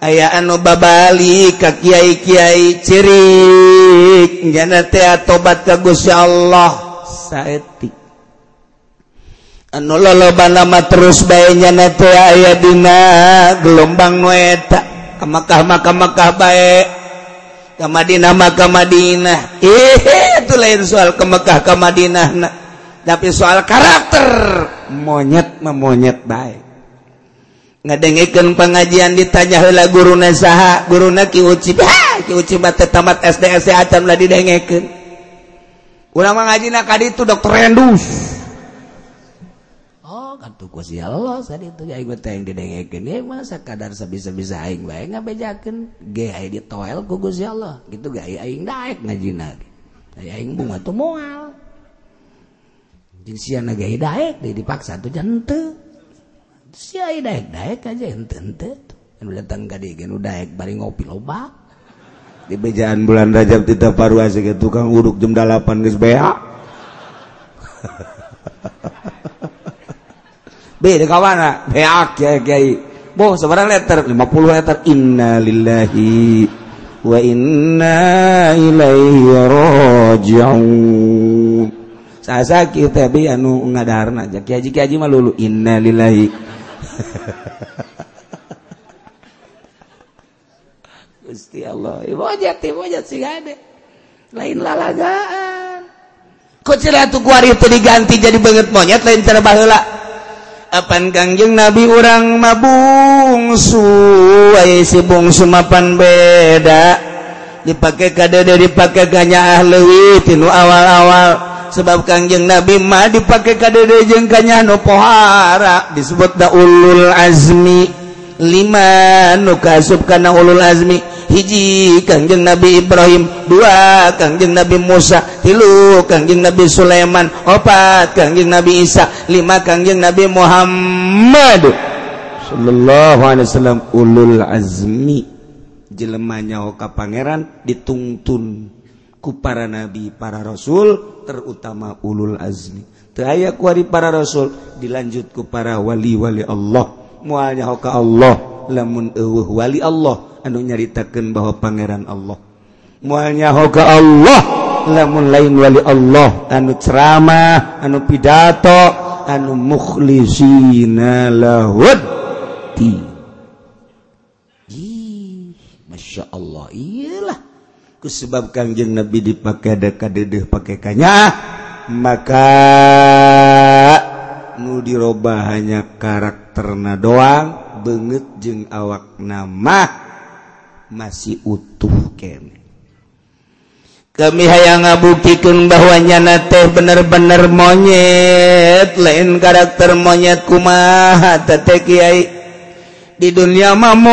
aya anu babali ka Kyai-kiai cirik. Tobat ka kagusya Allah. Sayatik anu loloban lama terus baynya nate aya dina. Gelombang nueta ka Makkah maka Makkah bae. Ka Madinah maka Madinah. Eh itu lain soal ke Makkah ke Madinah nah. tapi soal karakter. Monyet memonyet baik ngadengeken pengajian ditanyala guru nasaha guru namat lah didengeken ulama ngaji na tadi itu dokter rendus. Oh kartu kusi Allah tadi itu. Ya teh yang didengeken ya masa kadar sebisa-bisa aing bae ngabejakeun. Ge aya di toel ku Gusti Allah gitu gak aing daek ngajina. Aing bunga tuh moal. Jeung sia na ge daek dipaksa tuh janteu si daek bari ngopi loba di bejaan bulan Rajab tidak paru asa tukang uruk jam 8 guys bea. Be kawan ah, kawana bea kiai kiai. Boh sebarang letter 50 letter. Inna lillahi wa inna ilaihi raji'un. Sasa kita bi anu ngadarna aja. Kiai kiai mah lulu. Inna lillahi Gusti Allah. Eh, Ibojat wajat sih gade lain lalagaan. Kok cerita ceratu kuari itu diganti jadi banget monyet lain cara baheula? Apan kangjeng nabi orang mabungsu ay si bungsu mapan beda. Dipakai kada dari pakai ganya ahlewi tinu awal-awal. sebab Kangjeng Nabi mah dipakai kadede jeung kanyano pohara. Disebut da ulul azmi. Lima nu kasub kana ulul azmi. Hiji Kangjeng Nabi Ibrahim. Dua Kangjeng Nabi Musa. Tilu Kangjeng Nabi Sulaiman. Opat Kangjeng Nabi Isa. Lima Kangjeng Nabi Muhammad. Sallallahu alaihi wasallam ulul azmi. Jelemanya oka pangeran dituntun ku para nabi para rasul terutama ulul azmi. Aya kuari para rasul dilanjutku para wali-wali Allah. Mualnya hoka Allah lamun eueuh wali Allah anu nyaritakeun bahwa pangeran Allah. Mualnya hoka Allah lamun lain wali Allah anu ceramah anu pidato anu mukhlisina lahud. Masya Allah iyalah. kusebab Kangjeng Nabi dipakai deka dedeh pakai kanya maka nu diroba hanya karakterna doang banget jeng awak nama masih utuh kene. Kami hanya ngabuktikan bahwa nyana teh bener-bener monyet lain karakter monyet kumaha teh kiai. di dunia mamo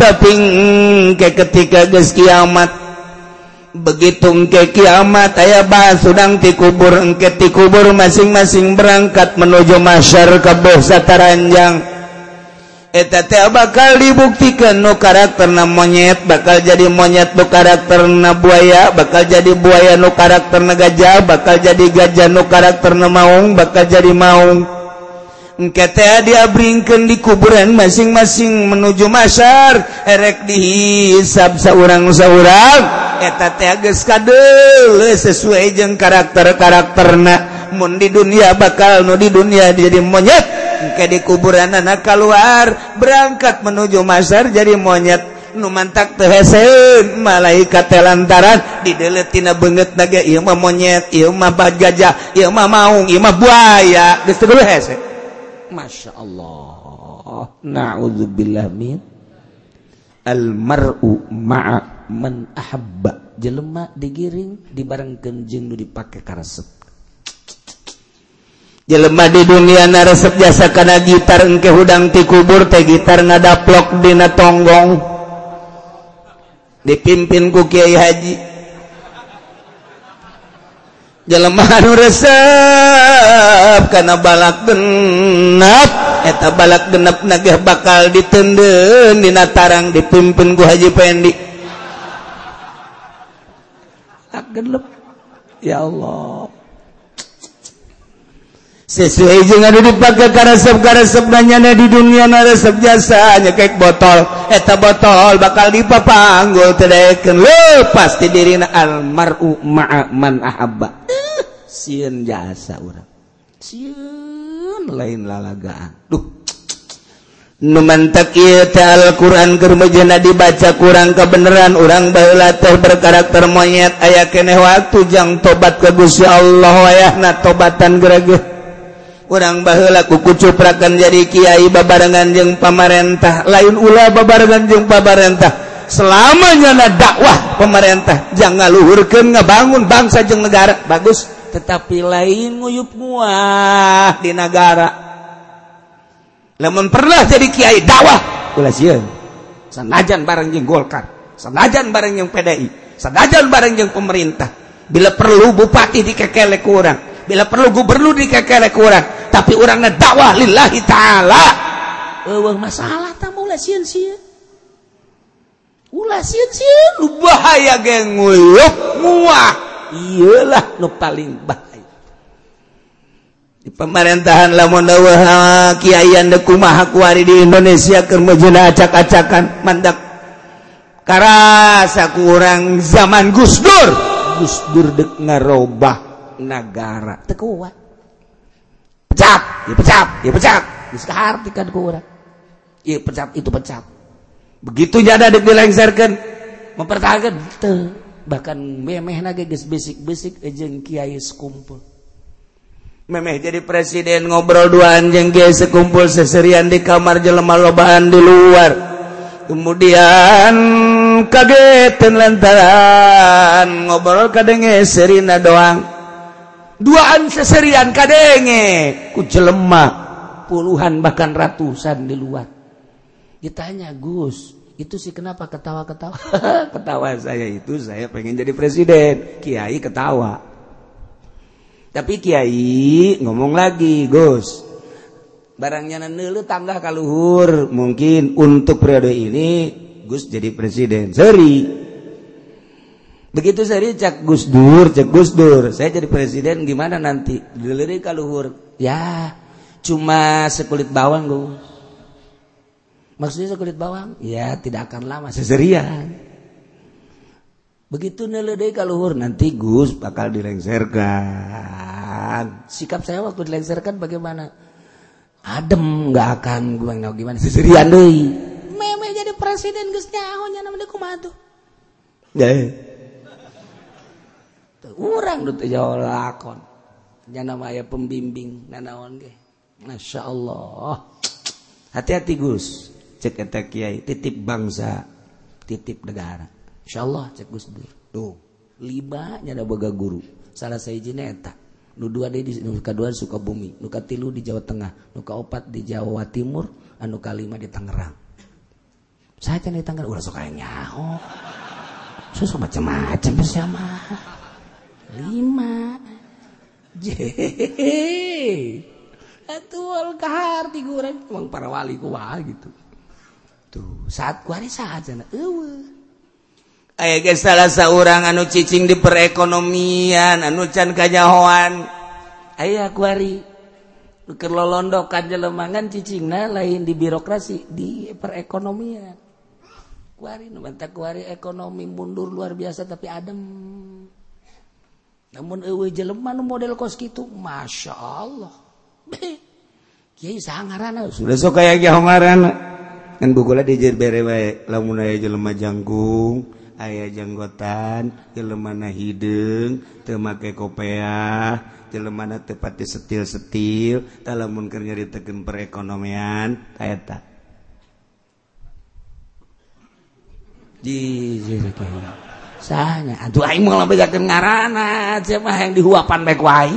tapi ke ketika ges kiamat. Begitu ke kiamat aya bahas sedang ti kubur engke ti kubur masing-masing berangkat menuju masyar kabeh sataranjang. Eta teh bakal dibuktikan nu karakter na monyet bakal jadi monyet nu karakter na buaya bakal jadi buaya nu karakter na gajah bakal jadi gajah nu karakter na maung bakal jadi maung. engkete diabringkan di kuburan masing-masing menuju masyar. Erek dihisab seorang seorang eta teh geus sesuai jeung karakter-karakterna. Mun di dunia bakal nu di dunia jadi monyet. Engke di kuburan anak keluar berangkat menuju masyar jadi monyet. Nu mantak teu heseun malaikat teh lantaran dideletina beungeut naga ieu mah monyet ieu mah gajah ieu mah maung ieu mah buaya. Geus teu Masya Allah. Naudzubillah min almaru ma'a man ahabba. Jelema digiring dibarengkeun jeung nu dipake karesep. Jelema di dunia na resep jasa kana gitar engke hudang ti kubur teh gitar ngadaplok dina tonggong. Dipimpin ku Kiai Haji. jelemahan resep karena balak genap. Eta balak genap nageh bakal ditenden di tarang dipimpin ku Haji Pendi tak genap. Ya Allah. Sesuai jangan anu dipake karesep-karesep nanya di dunia na resep jasa kayak botol. Eta botol bakal dipapanggul teu daekeun leupas ti dirina almaru maaman man siun jasa orang siun lain lalagaan. Duh. Numantak Alquran kermejena dibaca kurang kebenaran orang teh berkarakter monyet. Aya keneh waktu jang tobat ke Gusti Allah wayahna tobatan gerege orang bahla kuku cuprakan jadi Kiai babarengan jeung pamarentah. Lain ulah babarengan jeung pamarentah. Selamanya na dakwah pemerintah jangan luhurkeun ngebangun bangsa jeung negara. Bagus. tetapi lain nguyup muah di negara lemun pernah jadi kiai dakwah ulah sieun sanajan bareng jeung Golkar sanajan bareng jeung PDI sanajan bareng jeung pemerintah. Bila perlu bupati dikekelek kurang, bila perlu gubernur dikekelek kurang, tapi urangna dakwah lillahi taala. Eueuh masalah tamu mulai sieun-sieun ulah sieun-sieun lu bahaya geng nguyup muah. ialah nu paling bahaya di pemerintahan lamun dawuh kiaian de kumaha kuari di Indonesia keur mejeuna acak-acakan mandak karasa kurang zaman Gus Dur. Gus Dur dek ngarobah negara teu kuat pecat ya pecat ya pecat geus kahartikeun ku urang. Ieu pecat itu pecat begitu nyada dek dilengserkeun mempertahankan. Teu. bahkan memeh nage geus besik-besik eh, jeung kiai sekumpul. Memeh jadi presiden ngobrol dua anjing kiai sekumpul seserian di kamar jelema lobaan di luar. Kemudian kagetan lantaran ngobrol kadenge serina doang. Duaan seserian kadenge ku jelema. Puluhan bahkan ratusan di luar. Ditanya Gus itu sih kenapa ketawa-ketawa? Ketawa saya itu saya pengen jadi presiden. Kiai ketawa. Tapi Kiai ngomong lagi Gus. Barangnya nelu tangga kaluhur mungkin untuk periode ini Gus jadi presiden. Seri. Begitu saya cak Gus Dur cak Gus Dur. Saya jadi presiden gimana nanti? Dilirik kaluhur ya cuma sekulit bawang Gus maksudnya sekulit bawang? Ya tidak akan lama seserian. Begitu neledai kaluhur nanti Gus bakal dilengserkan sikap saya waktu dilengserkan bagaimana? Adem nggak akan gimana gimana. Seserian deh. Meme jadi presiden Gus. Nyahonya namanya kumaha tuh? Ya lakon. Nama pembimbing Masya Allah. Hati-hati Gus cek eta kiai titip bangsa titip negara. Insyaallah cek Gus Dur. Tuh lima nya nyada boga guru. Salah sayijina eta. Nu dua di nu kadua di Sukabumi nu katilu di Jawa Tengah nu kaopat di Jawa Timur anu kalima di Tangerang. Saya cek di Tangerang ulah sok aya nyaho. Susah macam-macam bersama lima. Jehehe atual kahar tiguran emang para wali kuah gitu. gitu saat kuari saat sana. Aya ge salah seorang anu cicing di perekonomian anu can kanyahoan. Aya kuari keur lolondok ka jelemangan cicingna lain di birokrasi di perekonomian. Kuari nu mentak kuari ekonomi mundur luar biasa tapi adem. Namun eueuh jelema nu model kos kitu masyaallah kiai sangarana sudah sok kayak kiai hongarana kan bukula dia bere wae. Lamun aya jelema janggung aya janggotan jelemana hideung teu make kopea jelemana teu pati setil-setil talamun keur nyaritakeun perekonomian aya tak dijer aduh aing mah lambejakeun ngarana siapa yang dihuapan baik wae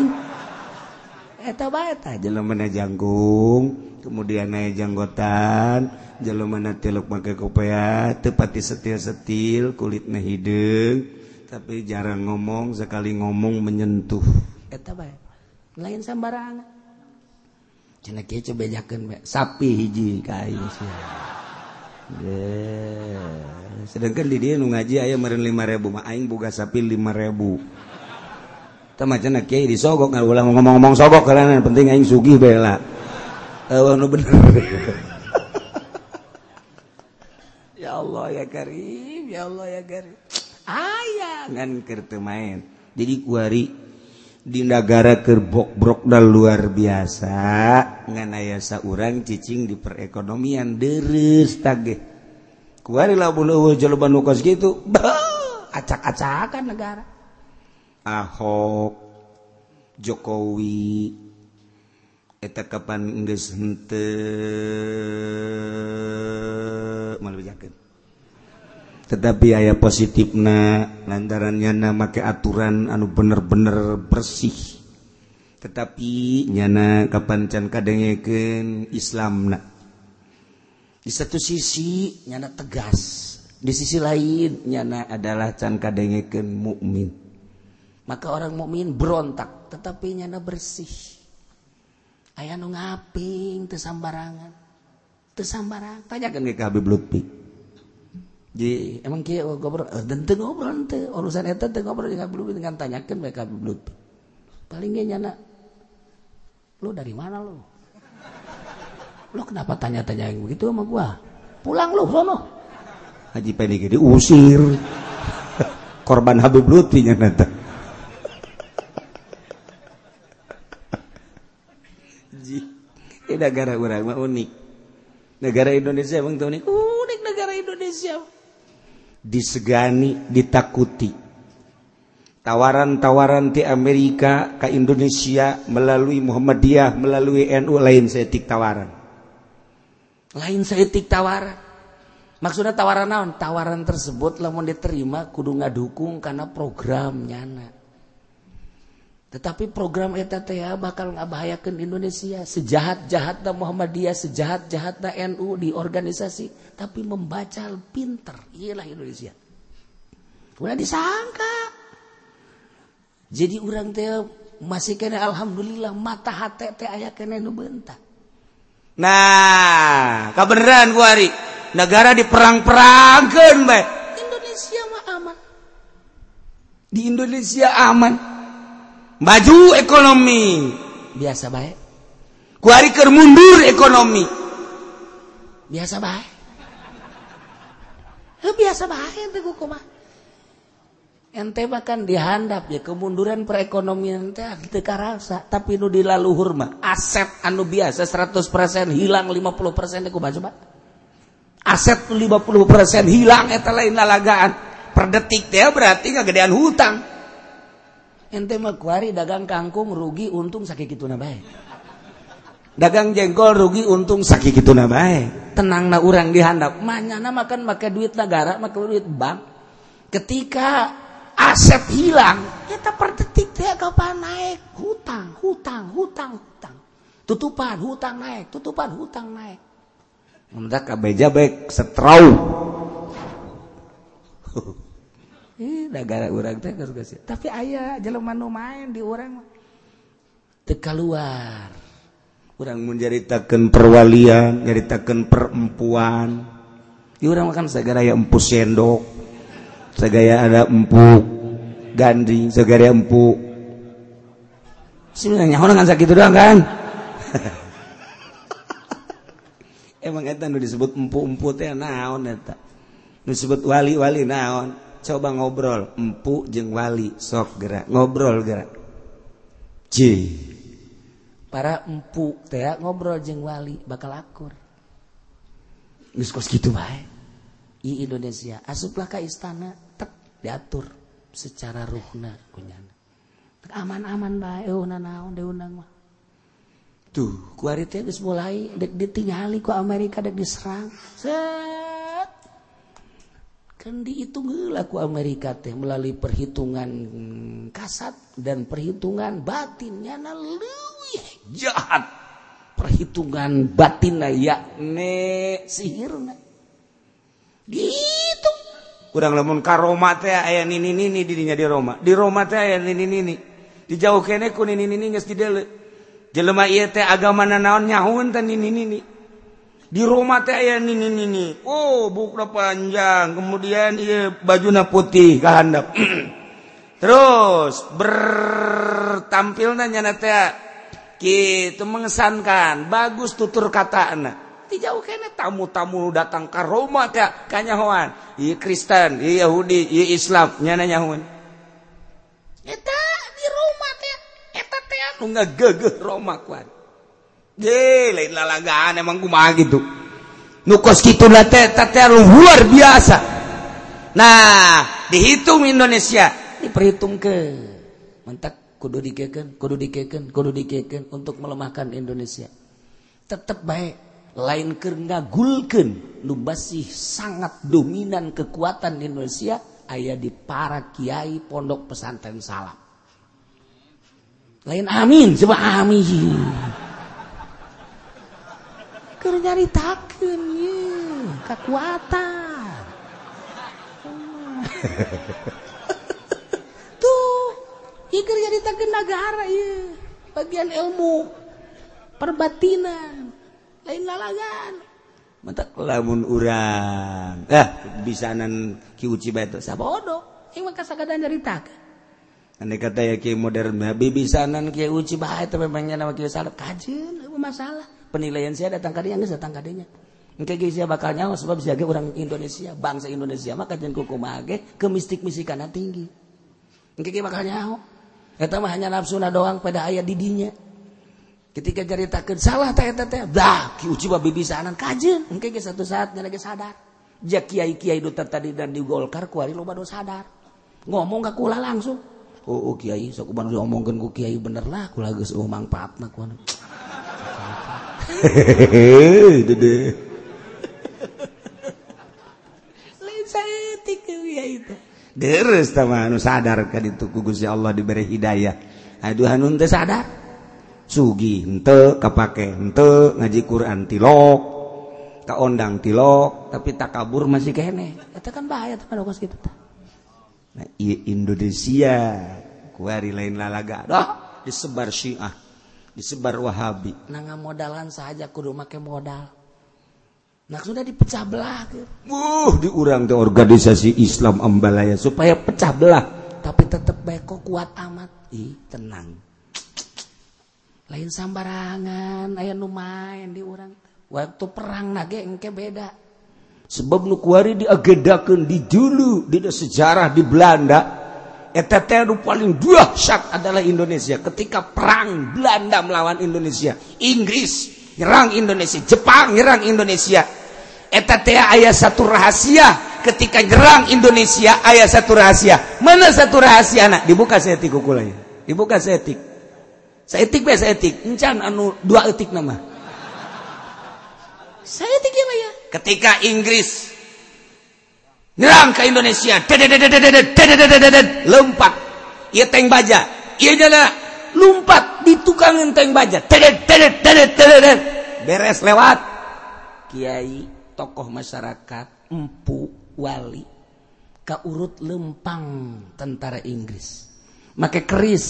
eta bae jelemana janggung. kemudian naik janggotan jalo mana tiluk pakai kopea tepati setil-setil kulitnya hidung. Tapi jarang ngomong sekali ngomong menyentuh. Eta bae lain sembarangan cenah kieu coba bejakeun bae sapi hiji ka aing sedangkan di dia nu ngaji aya meureun 5000 mah aing boga sapi 5000 teh kieu disogok ulah ngomong-ngomong sogok karena penting aing sugih bae lah. uh, bener. Ya Allah ya Karim ya Allah ya Karim. Ayah ngan kertu main jadi kuari di negara kerbok brokdal luar biasa ngan ayah saurang cicing di perekonomian deres tage kuari lah bulu jaluban nukos gitu. Acak-acakan negara. Ahok Jokowi eta kapan geus henteu malebejakeun tetapi aya positifna lantaran nyana make aturan anu bener-bener bersih. Tetapi nyana kapan can kadengekeun Islamna. Di satu sisi nyana tegas. Di sisi lain nyana adalah can kadengekeun mukmin. Maka orang mukmin berontak tetapi nyana bersih. aya nu ngaping teu sambarangan. Teu sambarang tanyakeun ke Habib Lutfi. Jadi emang kieu ngobrol? Eh, dan teu ngobrol teu. Urusan itu, teu ngobrol jeung Habib Lutfi dengan tanyakan ke ka Habib Lutfi. Paling ge nyana lu dari mana lu? Lo kenapa tanya-tanya yang begitu sama gua? Pulang lu sono. Haji Pedi diusir. Korban Habib Lutfi nanti. Nata negara orang mah unik. Negara Indonesia emang unik. Unik negara Indonesia. Disegani ditakuti. Tawaran-tawaran di Amerika ke Indonesia melalui Muhammadiyah melalui NU lain seetik tawaran. Lain seetik tawaran. Maksudnya tawaran naon? Tawaran tersebut lamun diterima kudu ngadukung karena program nyana tetapi program eta teh bakal ngabahayakeun Indonesia. Sejahat-jahat Muhammadiyah sejahat-jahat NU di organisasi tapi membaca pinter. Iyalah Indonesia. Udah disangka. Jadi orang teh masih kena alhamdulillah mata hati teh aya kena nu bentak nah kabeneran gua hari. Negara diperang-perangkeun bae Indonesia mah aman. Di Indonesia aman maju ekonomi. Biasa baik. Kuari ker mundur ekonomi. Biasa baik. Eh, biasa baik ente kumaha ente bahkan dihandap ya kemunduran perekonomian teh teu karasa tapi nu dilaluhur mah. Aset anu biasa 100% hilang 50% teh kumaha coba aset 50% hilang eta lain lalagaan. Per detik teh berarti ngagedean hutang ente mah kuari dagang kangkung rugi untung sakit gitu baik dagang jengkol rugi untung sakit gitu baik tenang na orang dihandap. Manyana makan pakai duit negara pakai duit bank. Ketika aset hilang kita per detik dia kapan naik hutang hutang hutang hutang. Tutupan hutang naik tutupan hutang naik mendak kabeja baik setrau negara orang teh tapi ayah jelema nu main di orang teka luar orang menceritakan perwalian menceritakan perempuan. Makan segara empu sendok segaya ada empuk ganding segara empuk sebenarnya orang kan sakit doang kan? Emang eta nu disebut empu-empu teh naon eta? Nu disebut wali-wali naon coba ngobrol. Empu jeung wali. Sok gerak. Ngobrol gerak. C para empu teh ngobrol jeung wali bakal akur. Kos kitu bae? I Indonesia asuplah ka istana tek diatur secara ruhna kunyana. Aman-aman bae eueuh naon deunang mah. Tuh kuari teh mulai dek ditingali ku Amerika dek diserang. Set kan dihitung heula ku Amerika teh melalui perhitungan kasat dan perhitungan batinnya na leuwih jahat. Perhitungan batin yakni sihirna. Gitu. Kurang lemun ka Roma teh aya nini nini dirinya di Roma. Di Roma teh aya nini nini di jauh kene ku nini nini geus didele. Jelema ieu teh agama naon nyahun teh nini nini di rumah teh aya nini nini. Oh bukna panjang. Kemudian iya bajuna putih kahandap. Terus bertampilna nyana teh. Gitu mengesankan. Bagus tutur kata anak tidak tamu-tamu datang ke rumah teh kanyahoan iya Kristen iya Yahudi iya Islam nyana nyahuan eta di rumah teh eta teh anu nggak gege Roma kuat Eh, lain lalagaan emang kuma gitu. Nukos gitu luar biasa. Nah dihitung Indonesia. Diperhitung ke mentak kudu dikeken kudu dikeken kudu dikeken untuk melemahkan Indonesia. Tetap baik lain ke ngagulken nubasih sangat dominan kekuatan Indonesia ayah di para Kiai pondok pesantren salam. Lain amin coba amin. kerjari nyaritakeun ye kekuatan Tuh, ye kerjari nyaritakeun negara ye bagian ilmu perbatinan, lain lalagan. Mentak lamun urang. Ah, bisanan Ki Uci bae teh sabodo. Ieu mah kasagadan nyaritakeun. Andai kata ya ki modern, bisanan ki uci bae teh memangnya nama kiai salep kajeun masalah penilaian saya datang ke dia nggak datang ke dia. Engke ge sia bakal nyawa sebab sia orang Indonesia, bangsa Indonesia. Maka jangan kuku mage ke mistik-mistikan tinggi. Engke ge bakal nyawa. Eta mah hanya nafsu doang pada ayat didinya. Ketika ceritakan salah teh teh teh. Dah kiuci babi bisanan. Kajen mungkin ke satu saatnya lagi sadar. Jak kiai kiai duta tadi dan di golkar kuari lo baru sadar. Ngomong gak kula langsung. Oh, oh kiai sok so, ngomongkan ku kiai bener lah kula geus oh manfaat mah deres tama anu sadar kan itu kugus Allah diberi hidayah. Aduh anu teh sadar? Sugi ente kepake ente ngaji Quran tilok ondang tilok tapi tak kabur masih kene. Itu kan bahaya teman kos gitu nah, Indonesia kuari lain lalaga. Doh disebar syiah disebar wahabi. Nah modalan saja kudu make modal. Nah sudah dipecah belah uh diurang tuh organisasi Islam ambalaya supaya pecah belah. Tapi tetap baik kok kuat amat. Ih tenang. Lain sambarangan aya lumayan di orang waktu perang nage engke beda. Sebab nukuari diagedakan di dulu di sejarah di Belanda eta paling dua syak adalah Indonesia. Ketika perang Belanda melawan Indonesia Inggris nyerang Indonesia Jepang nyerang Indonesia eta ayat satu rahasia. Ketika nyerang Indonesia ayat satu rahasia. Mana satu rahasia anak? Dibuka setik kukulanya dibuka setik etik etik anu dua etik nama. Saya ya? Ketika Inggris nyerang ke Indonesia. Lempat ia tank baja. Ia jana lompat di tukang tank baja. Beres lewat. Kiai tokoh masyarakat empu wali kaurut lempang tentara Inggris. Make keris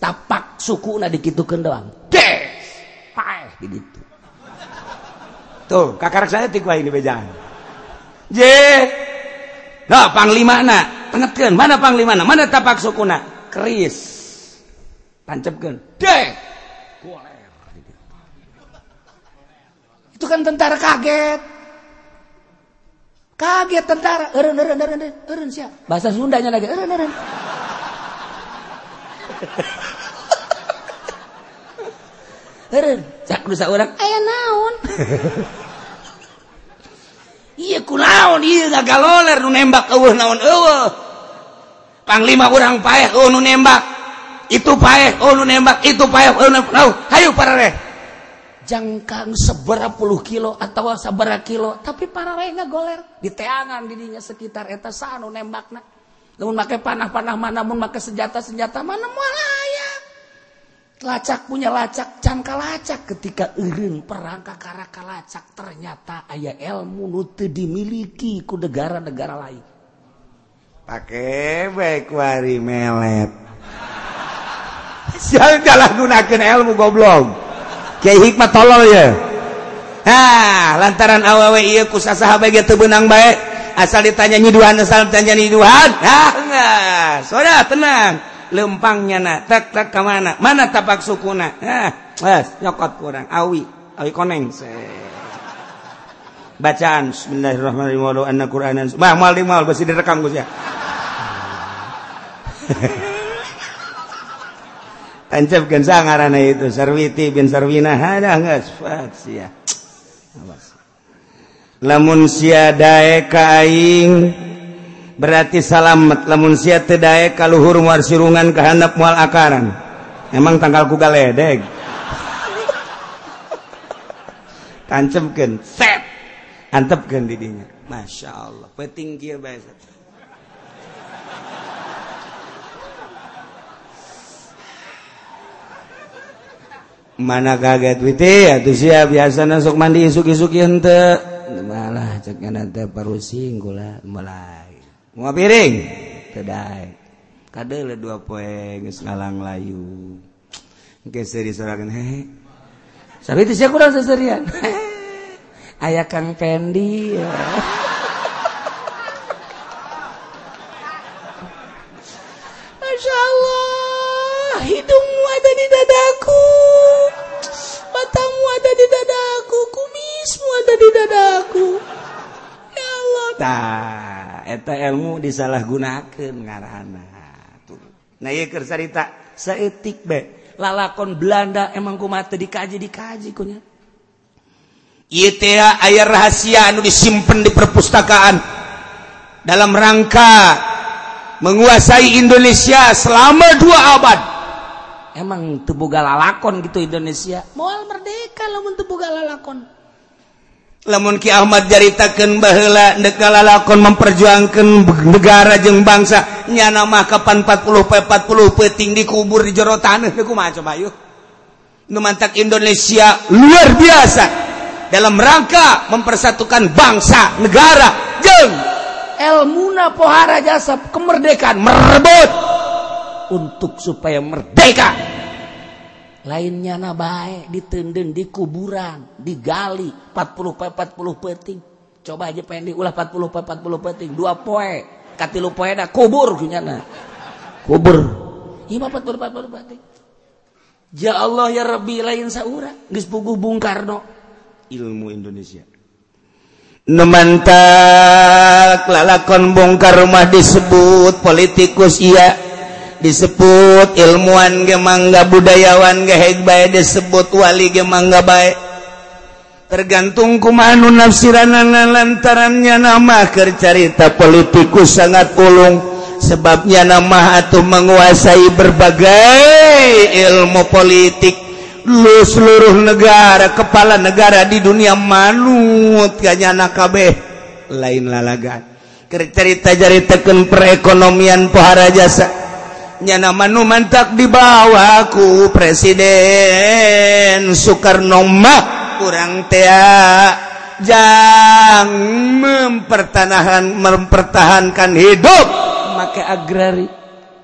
tapak suku na dikitukan doang. Des! Paeh gitu tuh kakak saya tikwa ini bejaan je Panglima panglimana, pengetkeun, mana panglimana? Mana tapak sukuna? Keris. tancapkan, Deh. Itu kan tentara kaget. Kaget tentara. Eureun eureun eureun eureun sia. Bahasa Sundanya lagi. Eureun eureun. Eureun, cak dosa urang aya naon? kunaon galer nembak naon Panglima orang pae oh, nu nembak. Itu pae oh, nu nembak. Itu pae oh, hayu parareh jangkang seberapa puluh kilo atau sabera kilo tapi parareh ngagoler. Di teangan dirinya sekitar eta sanu nembak na namun pakai panah-panah mana namun pakai senjata-senjata mana mualaya lacak punya lacak cangka lacak. Ketika Irun perangka karaka lacak ternyata ayah ilmu nute dimiliki ku negara-negara lain. Pakai baik wari melet. Jangan salah gunakan ilmu goblok. Kayak hikmat tolol ya Nah, lantaran awawe iya kusa sahabat gitu benang baik asal ditanya nyiduhan asal ditanya nyiduhan. Nah, nah saudara tenang. lempangnya na tak tak kemana. Mana tapak sukuna? Ah yes, nyokot kurang. Awi awi koneng se. Bacaan Bismillahirrahmanirrahim walau anna Qur'anan bah mal mal masih direkam Gus ya. Tancap kan sangarana itu sarwiti bin sarwina hada geus sia. Lamun sia dae ka aing berarti salamet lamun si tedae kalluhur war sirungan kehendap mual akaran. Emang tanggalku galedeg. Tancemkan set! Antepkan didinya. Masya Allah peting kia bahasa mana kaget witi atau siap biasanya sok mandi isuk-isuk ente malah cek nanti parusing gula mulai mau piring. Kedai. Kade dua poe geus ngalang layu. Geus disorakeun hehe sabi teh kurang seserian aya Kang Pendi ya. Masya Allah hidungmu ada di dadaku. Matamu ada di dadaku. Kumismu ada di dadaku tah eta ilmu disalahgunakeun ngaranna nah ieu keur carita saeutik bae lalakon Belanda emang kumaha teu dikaji dikaji kunya? Ieu teh aya rahasia anu disimpen di perpustakaan dalam rangka menguasai Indonesia selama dua abad. Emang teboga lalakon gitu Indonesia? Moal merdeka lamun teboga lalakon. lamun Ki Ahmad jaritakan bahla dekala lakon memperjuangkan negara jeng bangsa nyana mah kapan 40 pe 40 peting dikubur di jero tanah deku mah coba yuk numantak Indonesia luar biasa dalam rangka mempersatukan bangsa negara jeng elmuna pohara jasa kemerdekaan merebut untuk supaya merdeka. lainnya na baik ditenden di kuburan digali 40 pe 40 peting coba aja pengen diulah 40 pe 40 peting dua poe katilu poe na kubur kunyana kubur. Ima 40 40 peting ya Allah ya Rabbi lain saura geus puguh Bung Karno. Ilmu Indonesia. Nemantak lalakon bongkar rumah disebut politikus iya. disebut ilmuwan gemangga budayawan gehe baik disebut wali gemangga baik tergantung kumanu nafsirana lantarannya nama kercarita politikus sangat ulung. Sebabnya nama atau menguasai berbagai ilmu politik. Lu seluruh negara kepala negara di dunia manut gaknya nakabeh lain lalagan kercarita jaritakan perekonomian pohara jasa nyana manu mantap dibawaku presiden. Soekarno mah kurang tea. Jang mempertanahan mempertahankan hidup. Maka agrari.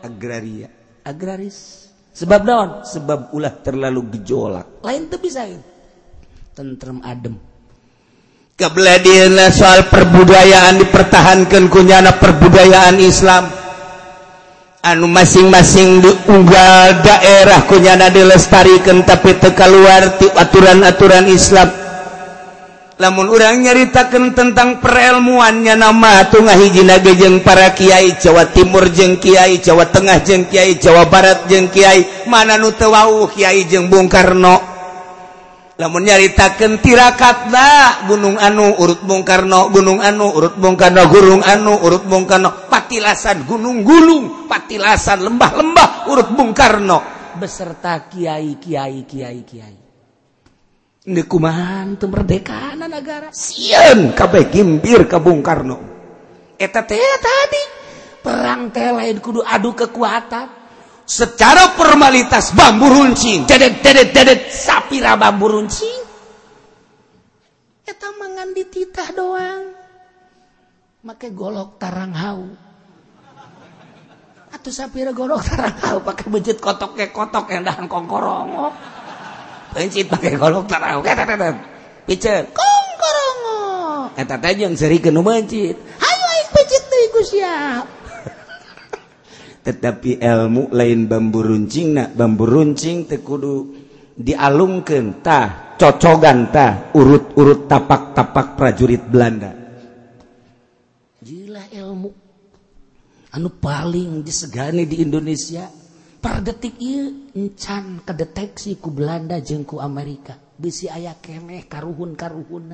Agraria. Agraris. Sebab daun sebab ulah terlalu gejolak. Lain tuh bisa tentrem adem. Soal perbudayaan dipertahankan kunyana perbudayaan Islam anu masing-masing diunggal daerah kunyana dilestarikan tapi teka luar ti aturan-aturan Islam. Lamun orang nyaritakan tentang perelmuannya nama tuh ngahiji nage jeng para kiai Jawa Timur jeng kiai Jawa Tengah jeng kiai Jawa Barat jeng kiai mana nu tewau kiai jeng Bung Karno. namun nyaritakan tirakatlah Gunung Anu urut Bung Karno Gunung Anu urut Bung Karno Gunung Anu urut Bung Karno patilasan gunung-gulung patilasan lembah-lembah urut Bung Karno. Beserta Kiai Kiai Kiai Kiai. Nekumahan kemerdekaan negara Sian kabeh gimbir ke Bung Karno. Eta tadi perang teh lain kudu adu kekuatan. secara formalitas bambu runcing. Dedet dedet dedet sapira bambu runcing. Eta mangan dititah doang. Make golok tarang hau. Atau sapira golok tarang hau pakai bencit kotok ke kotok yang dahan kongkorong. Oh. Bencit pakai golok tarang hau. Kata kata picer kongkorong oh. eta teh jeung seurikeun nu bencit. Hayu aing bencit deui siap tetapi ilmu lain bambu runcing nak bambu runcing tekudu dialungkan tah cocogan tah urut-urut tapak-tapak prajurit Belanda. Gila ilmu. Anu paling disegani di Indonesia per detik iya encan kedeteksi ku Belanda jengku Amerika. Bisi ayah kemeh karuhun karuhun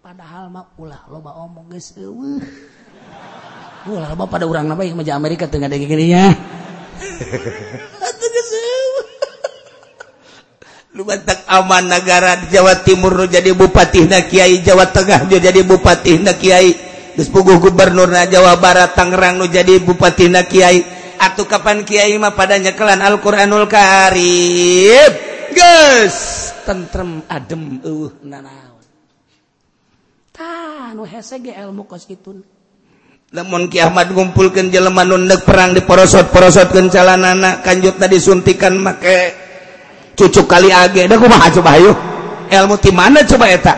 padahal mah ulah loba omong guys Wah, loba pada urang nama yang meja Amerika tengah ada gini ya. Lu bantak aman negara di Jawa Timur nu jadi bupati na Kiai Jawa Tengah nu jadi bupati na Kiai. Geus puguh gubernur na Jawa Barat Tangerang nu jadi bupati na Kiai. Atuh kapan Kiai mah pada nyekelan Al-Qur'anul Karim? Geus! Tentrem adem eueuh nanaon. Tah nu hese ge ilmu kos kituna namun kiamat ngumpulkan jeleman nundek perang di porosot porosot kencalan anak kanjut tadi suntikan make cucuk kali age. Dah kumaha coba ayo? Ilmu di mana coba eta?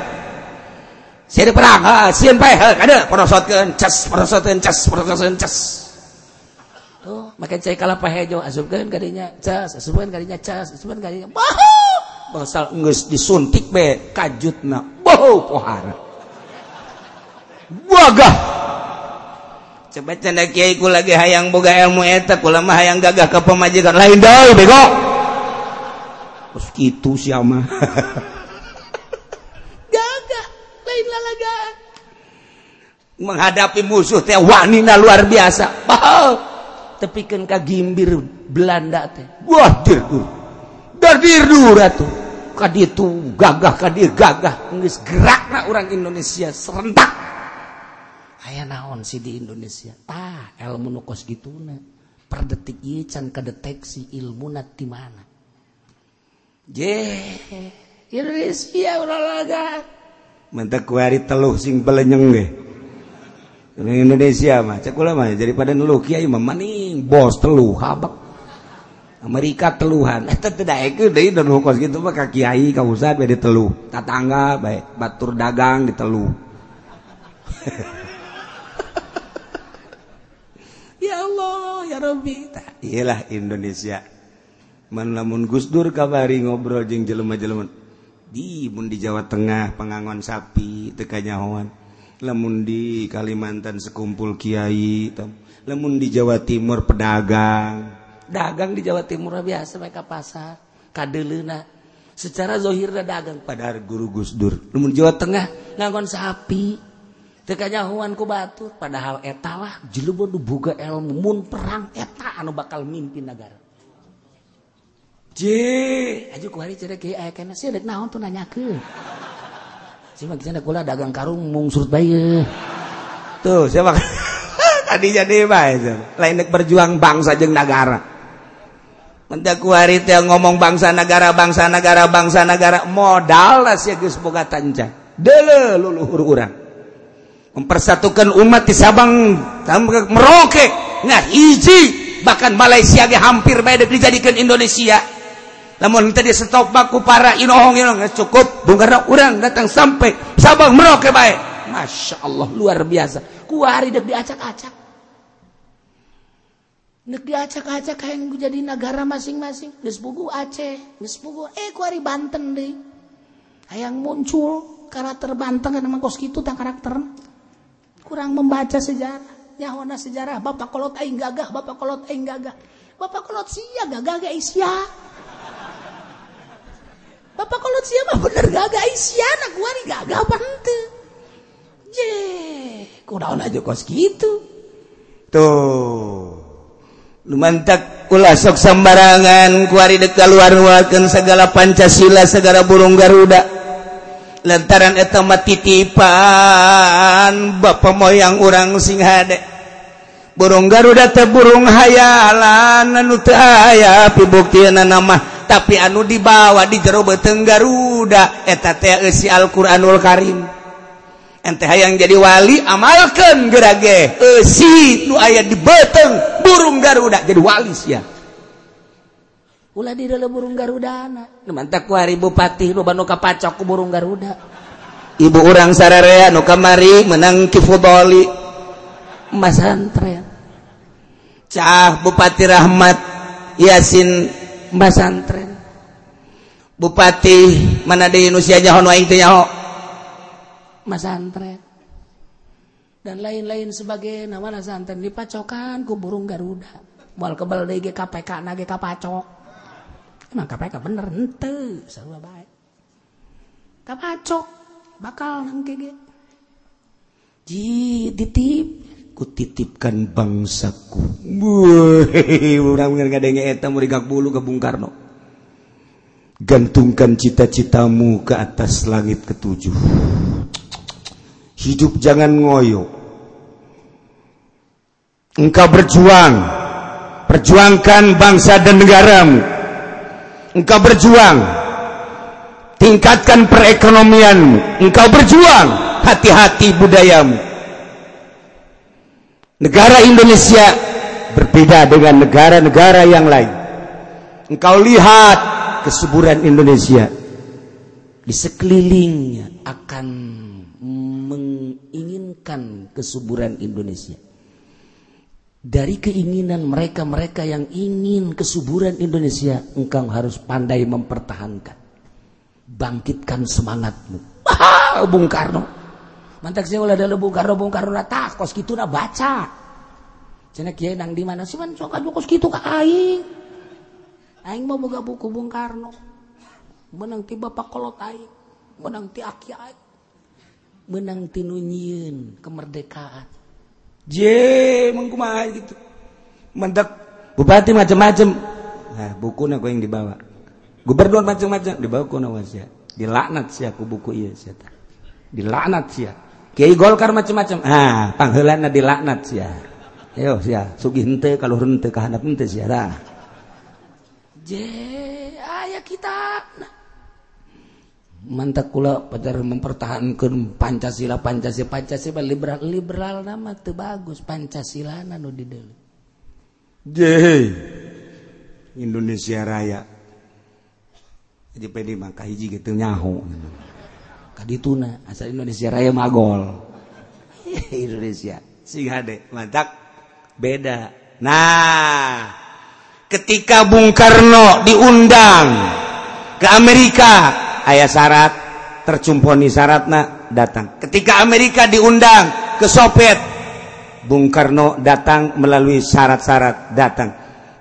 Saya perang ah sieun pae heuh kada? Porosotkeun cas porosotkeun cas porosotkeun cas. Tuh make cai kalapa hejo asupkeun kadinya cas asupkeun kadinya cas asupkeun kadinya bahu bangsal geus disuntik be kajutna bahu pohara. Wagah Kiaiku lagi hayang boga ilmu etak ulama hayang gagah ke pemajikan. Lain dah bego. Terus gitu siapa gagah lain lalaga. Menghadapi musuh teh wanita luar biasa. Bahal. Tepikan ka gimbir Belanda teh. Wah dirdur dar dirdur atuh. Kaditu gagah kadir gagah. Geus gerakna orang Indonesia serentak naon sih di Indonesia? Ah ilmu nukos gitu na. Per detik can kedeteksi ilmu di mana? Je Indonesia olahraga mentek kuari teluh sing belenyeng deh Indonesia mah cek mah daripada neluh kiai mah maning bos teluh habak Amerika teluhan. Eta teh daek deui dan kos gitu mah ka kiai ka ustad bae diteluh tatangga bae batur dagang diteluh ya Robi ialah Indonesia. Man lamun Gusdur kabari ngobrol jeng jelema-jelema di mun di Jawa Tengah pengangon sapi tekanyawan lamun di Kalimantan sekumpul kiai tam. lamun di Jawa Timur pedagang. Dagang di Jawa Timur biasa mereka pasar kadelena secara zohirna dagang. Padahal guru Gusdur lamun Jawa Tengah ngangon sapi. tekanyahuanku batur padahal etalah jelubur buga ilmu mun perang eta anu bakal mimpin negara J aja ku hari cerita kayak ayah eh, kena sih naon tuh nanya ke sih makanya kula dagang karung mung surut bayi tuh siapa tadi jadi baik lain berjuang bangsa jeng negara Mentak kuari teh ngomong bangsa negara bangsa negara bangsa negara modal lah sih geus boga tancap. Deuleuh luluhur urang. Mempersatukan umat di Sabang Merauke. Nah hiji bahkan Malaysia ge hampir baik dijadikan Indonesia. Namun tadi stop baku para inohong inohong. Cukup. Bung Karno orang datang sampai cabang meroke baik. Masya Allah luar biasa. Kuari dek diacak-acak. Nek diacak-acak yang jadi negara masing-masing. Geus buku Aceh geus buku eh kuari Banten deh. Hayang muncul karakter Banten emang kos gitu tang karakter kurang membaca sejarah. Nyahona sejarah. Bapak kolot aing gagah bapak kolot aing gagah. Bapak kolot sia gagah gak isya bapak kolot sia mah bener gagah isya nak kuari gagah henteu? Je kudaon aja kos gitu. Tuh. Mantak pula sok sembarangan kuari deka luar segala Pancasila segala burung Garuda lantaran etama titipan Bapak moyang orang sing singhade burung Garuda teh burung hayalan anu teu aya pibuktian nama. Tapi anu dibawa di jero beteng Garuda. Eta teh si Alquranul Karim. Ente hayang jadi wali amalkan gerage esi nu aya di beteng burung Garuda. Jadi wali ya Ulah di dalam burung Garudana. Mantap ku hari bupati nu banu kapacok ku burung Garuda. Ibu orang sararea nu kamari menang kifudoli. Mas santren. Cah Bupati Rahmat Yasin Mas santren. Bupati mana di Indonesia nyaho nu aing teh nyaho. Mas santren. Dan lain-lain sebagai nama santen dipacokan ku burung Garuda. mal kebal deui KPK na GK pacok. Emang KPK bener ente sarua baik kapacok bakal nang kege ji ditip ku titipkan bangsaku urang ngadenge eta murigak bulu ke Bung Karno gantungkan cita-citamu ke atas langit ketujuh hidup jangan ngoyo engkau berjuang perjuangkan bangsa dan negaramu engkau berjuang. Tingkatkan perekonomianmu engkau berjuang. Hati-hati budayamu. Negara Indonesia berbeda dengan negara-negara yang lain. Engkau lihat kesuburan Indonesia. Di sekelilingnya akan menginginkan kesuburan Indonesia. Dari keinginan mereka-mereka yang ingin kesuburan Indonesia, engkau harus pandai mempertahankan. Bangkitkan semangatmu. Bung Karno. Mantak saya ulah dalam Bung Karno, Bung Karno tak kos gitu na baca. Cina kiai nang di mana sih man sok kos gitu aing. Aing mau boga buku Bung Karno. Menang ti bapak kolot aing, menang ti aki aing menang tinunyiin kemerdekaan J mengkuma gitu? Mendek bupati macam-macam nah, buku aku yang dibawa. Gubernur macam-macam dibawa kuno wasya dilaknat sih aku buku iya sih dilaknat sih kiai golkar macam-macam ah panghelanna dilaknat sih yo sih sugi hente kalau hente kahanap hente sih ada je ayah kita. nah. Mantap kula pacar mempertahankan Pancasila Pancasila Pancasila liberal liberal nama tuh bagus. Pancasila nanu di dulu Indonesia Raya. Jadi pede maka hiji gitu nyaho. Kadituna asal Indonesia Raya magol. Indonesia. Sing hade mantap beda. Nah ketika Bung Karno diundang ke Amerika ayah syarat tercumponi syaratna datang. Ketika Amerika diundang ke Soviet Bung Karno datang melalui syarat-syarat datang.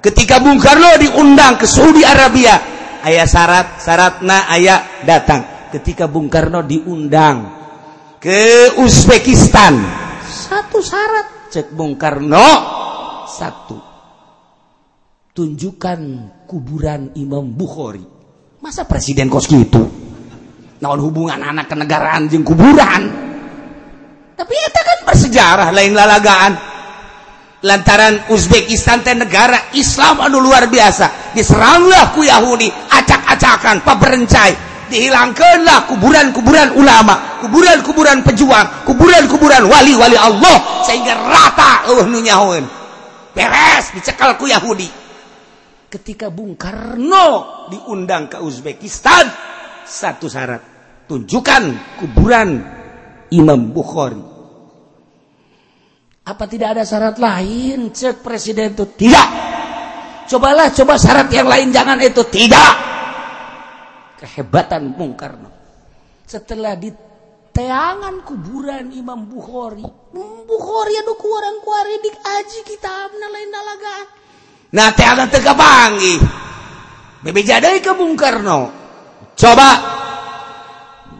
Ketika Bung Karno diundang ke Saudi Arabia ayah syarat syaratna ayah datang. Ketika Bung Karno diundang ke Uzbekistan satu syarat cek Bung Karno satu. Tunjukkan kuburan Imam Bukhari masa presiden kos gitu? Naon hubungan anak kenegaraan jeung kuburan? Tapi eta kan bersejarah lain lalagaan. Lantaran Uzbekistan teh negara Islam anu luar biasa. Diseranglah ku Yahudi acak-acakan paberencai dihilangkanlah kuburan-kuburan ulama, kuburan-kuburan pejuang, kuburan-kuburan wali-wali Allah. Sehingga rata eueuh nu nyahoeun. Beres dicekel ku Yahudi. Ketika Bung Karno diundang ke Uzbekistan. Satu syarat tunjukkan kuburan Imam Bukhari. Apa tidak ada syarat lain cek presiden itu? Tidak. Cobalah coba syarat yang lain jangan itu. Tidak. Kehebatan Bung Karno. Setelah di teangan kuburan Imam Bukhari Bukhari anu kurang kuari di aji kitab lain dalagaan nah teangan tega bangi bebe jadai ke Bung Karno. Coba.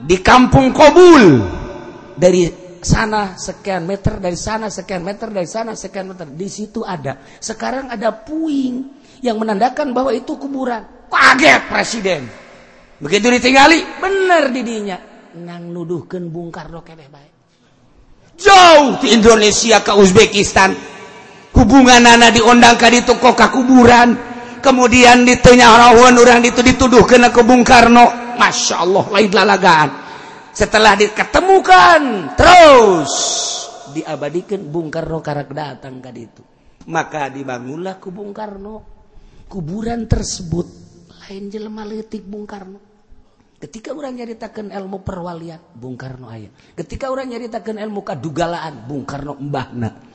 Di kampung Kobul. Dari sana sekian meter dari sana sekian meter dari sana sekian meter. Di situ ada. Sekarang ada puing yang menandakan bahwa itu kuburan. Kaget presiden. Begitu ditinggali benar didinya. Nang nuduhkan Bung Karno kene baik jauh di Indonesia ke Uzbekistan hubungan anak diundangkan di toko ka kuburan kemudian ditanya orang orang itu dituduh kena ke Bung Karno. Masya Allah lain lalagaan. Setelah diketemukan terus diabadikan Bung Karno karak datang ke itu maka dibangunlah ku Bung Karno. Kuburan tersebut lain jelema letik Bung Karno. Ketika orang nyaritakan ilmu perwalian Bung Karno ayah ketika orang nyaritakan ilmu kadugalaan Bung Karno mbahna.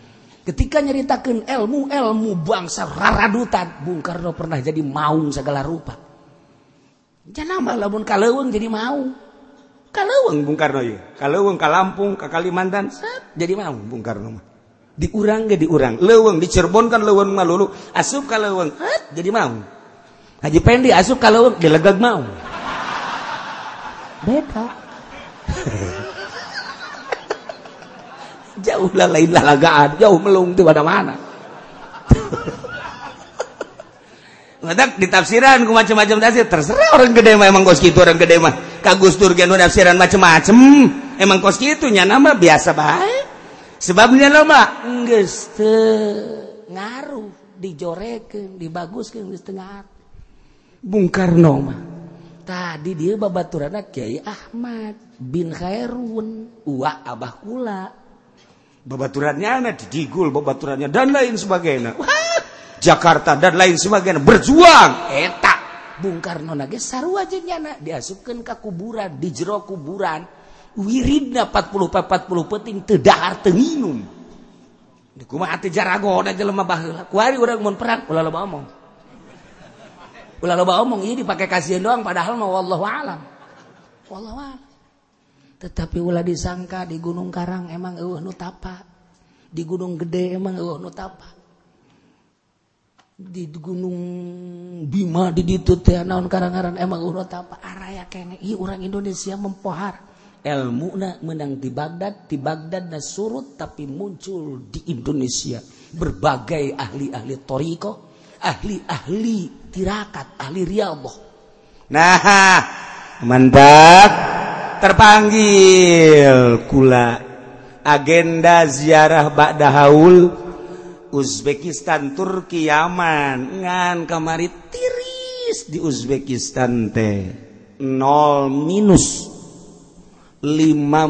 ketika nyaritakan ilmu ilmu bangsa raradutan Bung Karno pernah jadi maung segala rupa. Jangan lamun kaleweng jadi mau kaleweng Bung Karno ya kaleweng ke Lampung ke Kalimantan. Set, jadi mau Bung Karno mah. Diurang gak diurang. Leweng di Cirebon kan leweng malulu. Asup ka leweng set, jadi mau Haji Pendi asup ka leweng dilegag mau beda. jauh lah lain lah lagaan, jauh melung di mana-mana. Ngedak ditafsiran ku macam-macam tafsir. Terserah orang gede mah emang kos gitu orang gede mah. Kagus turgen tafsiran macam-macam emang kos gitu nya nama biasa baik sebabnya lo mah geus ngaruh dijorekeun dibaguskeun geus tengah Bung Karno mah. Tadi dia babaturan Kiai Ahmad bin Khairun uah abah kula babaturannya anak digul babaturannya dan lain sebagainya. Wah, Jakarta dan lain sebagainya berjuang. Eta Bung Karno nage sarua jeung nyana diasupkeun ka kuburan di jero kuburan wiridna 40 40 penting teu dahar teu nginum. Kumaha teh jaragona jelema baheula. Kuari urang mun perang ulah loba omong. Ulah loba omong ieu dipake kasihan doang padahal mah wallahu alam. Wallahu alam. Tetapi ulah disangka di Gunung Karang emang eueuh nu tapa. Di Gunung Gede emang eueuh nu tapa. Di Gunung Bima di ditu teh naon karangaran emang urut apa araya kene. Ieu orang Indonesia mempohar ilmu na menang di Baghdad di Baghdad na surut tapi muncul di Indonesia. Berbagai ahli-ahli toriko ahli-ahli tirakat ahli riyadhah. Nah mantap terpanggil kula. Agenda ziarah Ba'da Haul Uzbekistan Turki Yaman. Ngan kamari tiris di Uzbekistan teh. 0 minus. 5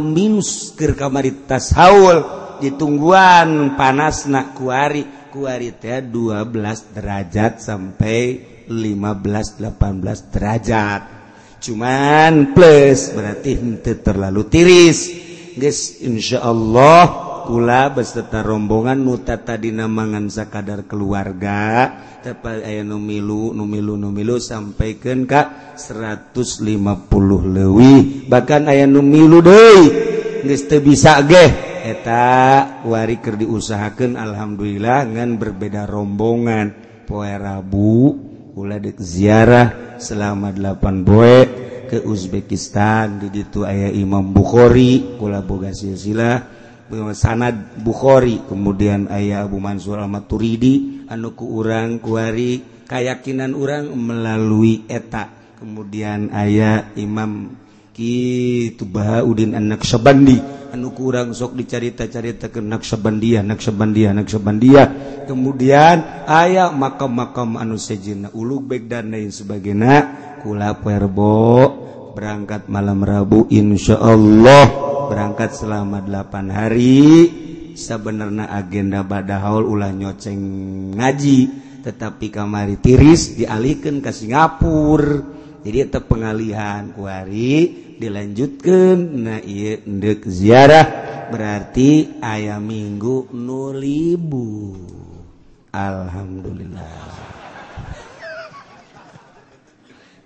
minus keur kamari tas haul. Ditungguan panas nak kuari. Kuari teh 12 derajat sampai 15 18 derajat. cuman plus berarti itu terlalu tiris. Guys Insya Allah kula beserta rombongan nuta tadi mangan sakadar keluarga. Tepat aya numilu numilu numilu sampaikan kak 150 leuwih. Bahkan aya numilu deui bisa geh. Eta wari keur diusahakeun alhamdulillah dengan berbeda rombongan. Poe Rabu. uladek ziarah selama 8 boe ke Uzbekistan. Di ditu ayah Imam Bukhari kula boga silsilah sanad Bukhari kemudian ayah Abu Mansur Ahmad Turidi anu ku urang kuari kayakakinan orang melalui etak kemudian ayah Imam Ki Tubaha Udin anak Sebandi anu kurang sok dicarita-carita ke naksabandia naksabandia naksabandia. Kemudian ayah makam-makam anu sejina ulug baik dan lain sebagainya. Kula perbo berangkat malam Rabu Insya Allah berangkat selama 8 hari. Sebenarnya agenda badahaul ulah nyoceng ngaji. Tetapi kamari tiris dialihkan ke Singapura. Jadi tetap pengalihan kuari dilanjutkan na ndek ziarah berarti ayam minggu nulibu Alhamdulillah.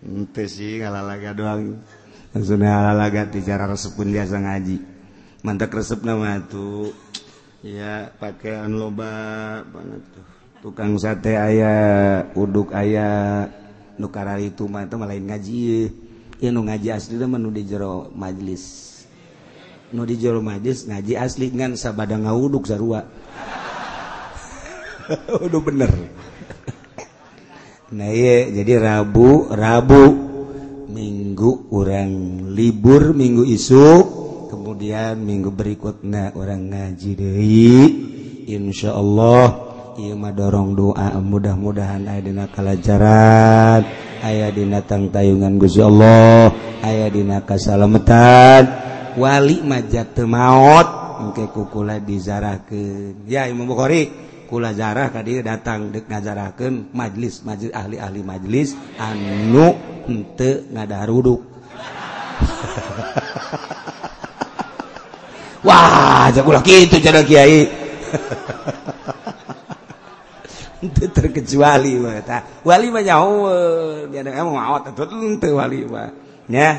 Ente sih ngalalaga doang. Maksudnya ngalalaga bicara resepun biasa ngaji. Mantap resep nama tuh ya pakaian loba mana tuh tukang sate ayah uduk ayah nukara itu mah itu malah ngaji nu ngaji asli menu di jero majlis. Nu di jero majlis ngaji asli ngan sabada ngawuduk sarua. Udah bener. Nah iya jadi rabu rabu minggu orang libur minggu isu kemudian minggu berikutnya orang ngaji deh insya Allah mah dorong doa mudah-mudahan ayadina kalajaran aya dinatang tayungan Guya Allah. Aya dina kasalametanwali majak temaot mungkin kukula dizarahkan ya Imam Bukhari kula zarah tadi datang dek ngazarahkan majlis majlis ahli-ahli majlis anu ente ngadaruduk. Wah jago lagi itu cara kiai. itu terkecuali mah ta wali mah nyaho dia emang maot itu teu wali mah. Ya.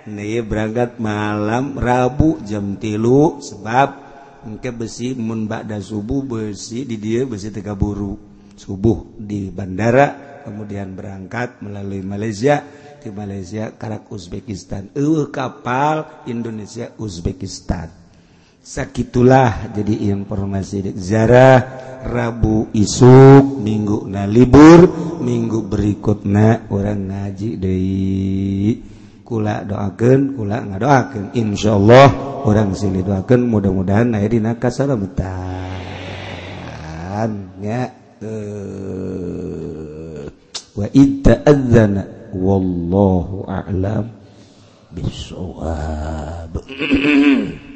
Ini berangkat malam Rabu jam tilu sebab mungkin besi mun ba'da subuh besi di dia besi teka buru subuh di bandara kemudian berangkat melalui Malaysia di Malaysia karak Uzbekistan. Eh kapal Indonesia Uzbekistan sakitlah jadi informasi Zarah Rabu isuk minggu na libur minggu berikut na orang ngaji Dewi kula doakan kula nggak doakan Insya Allah orang sini doakan mudah-mudahan air dina kasaramutan ya eh. wa idza adzana wallahu a'lam bisawab.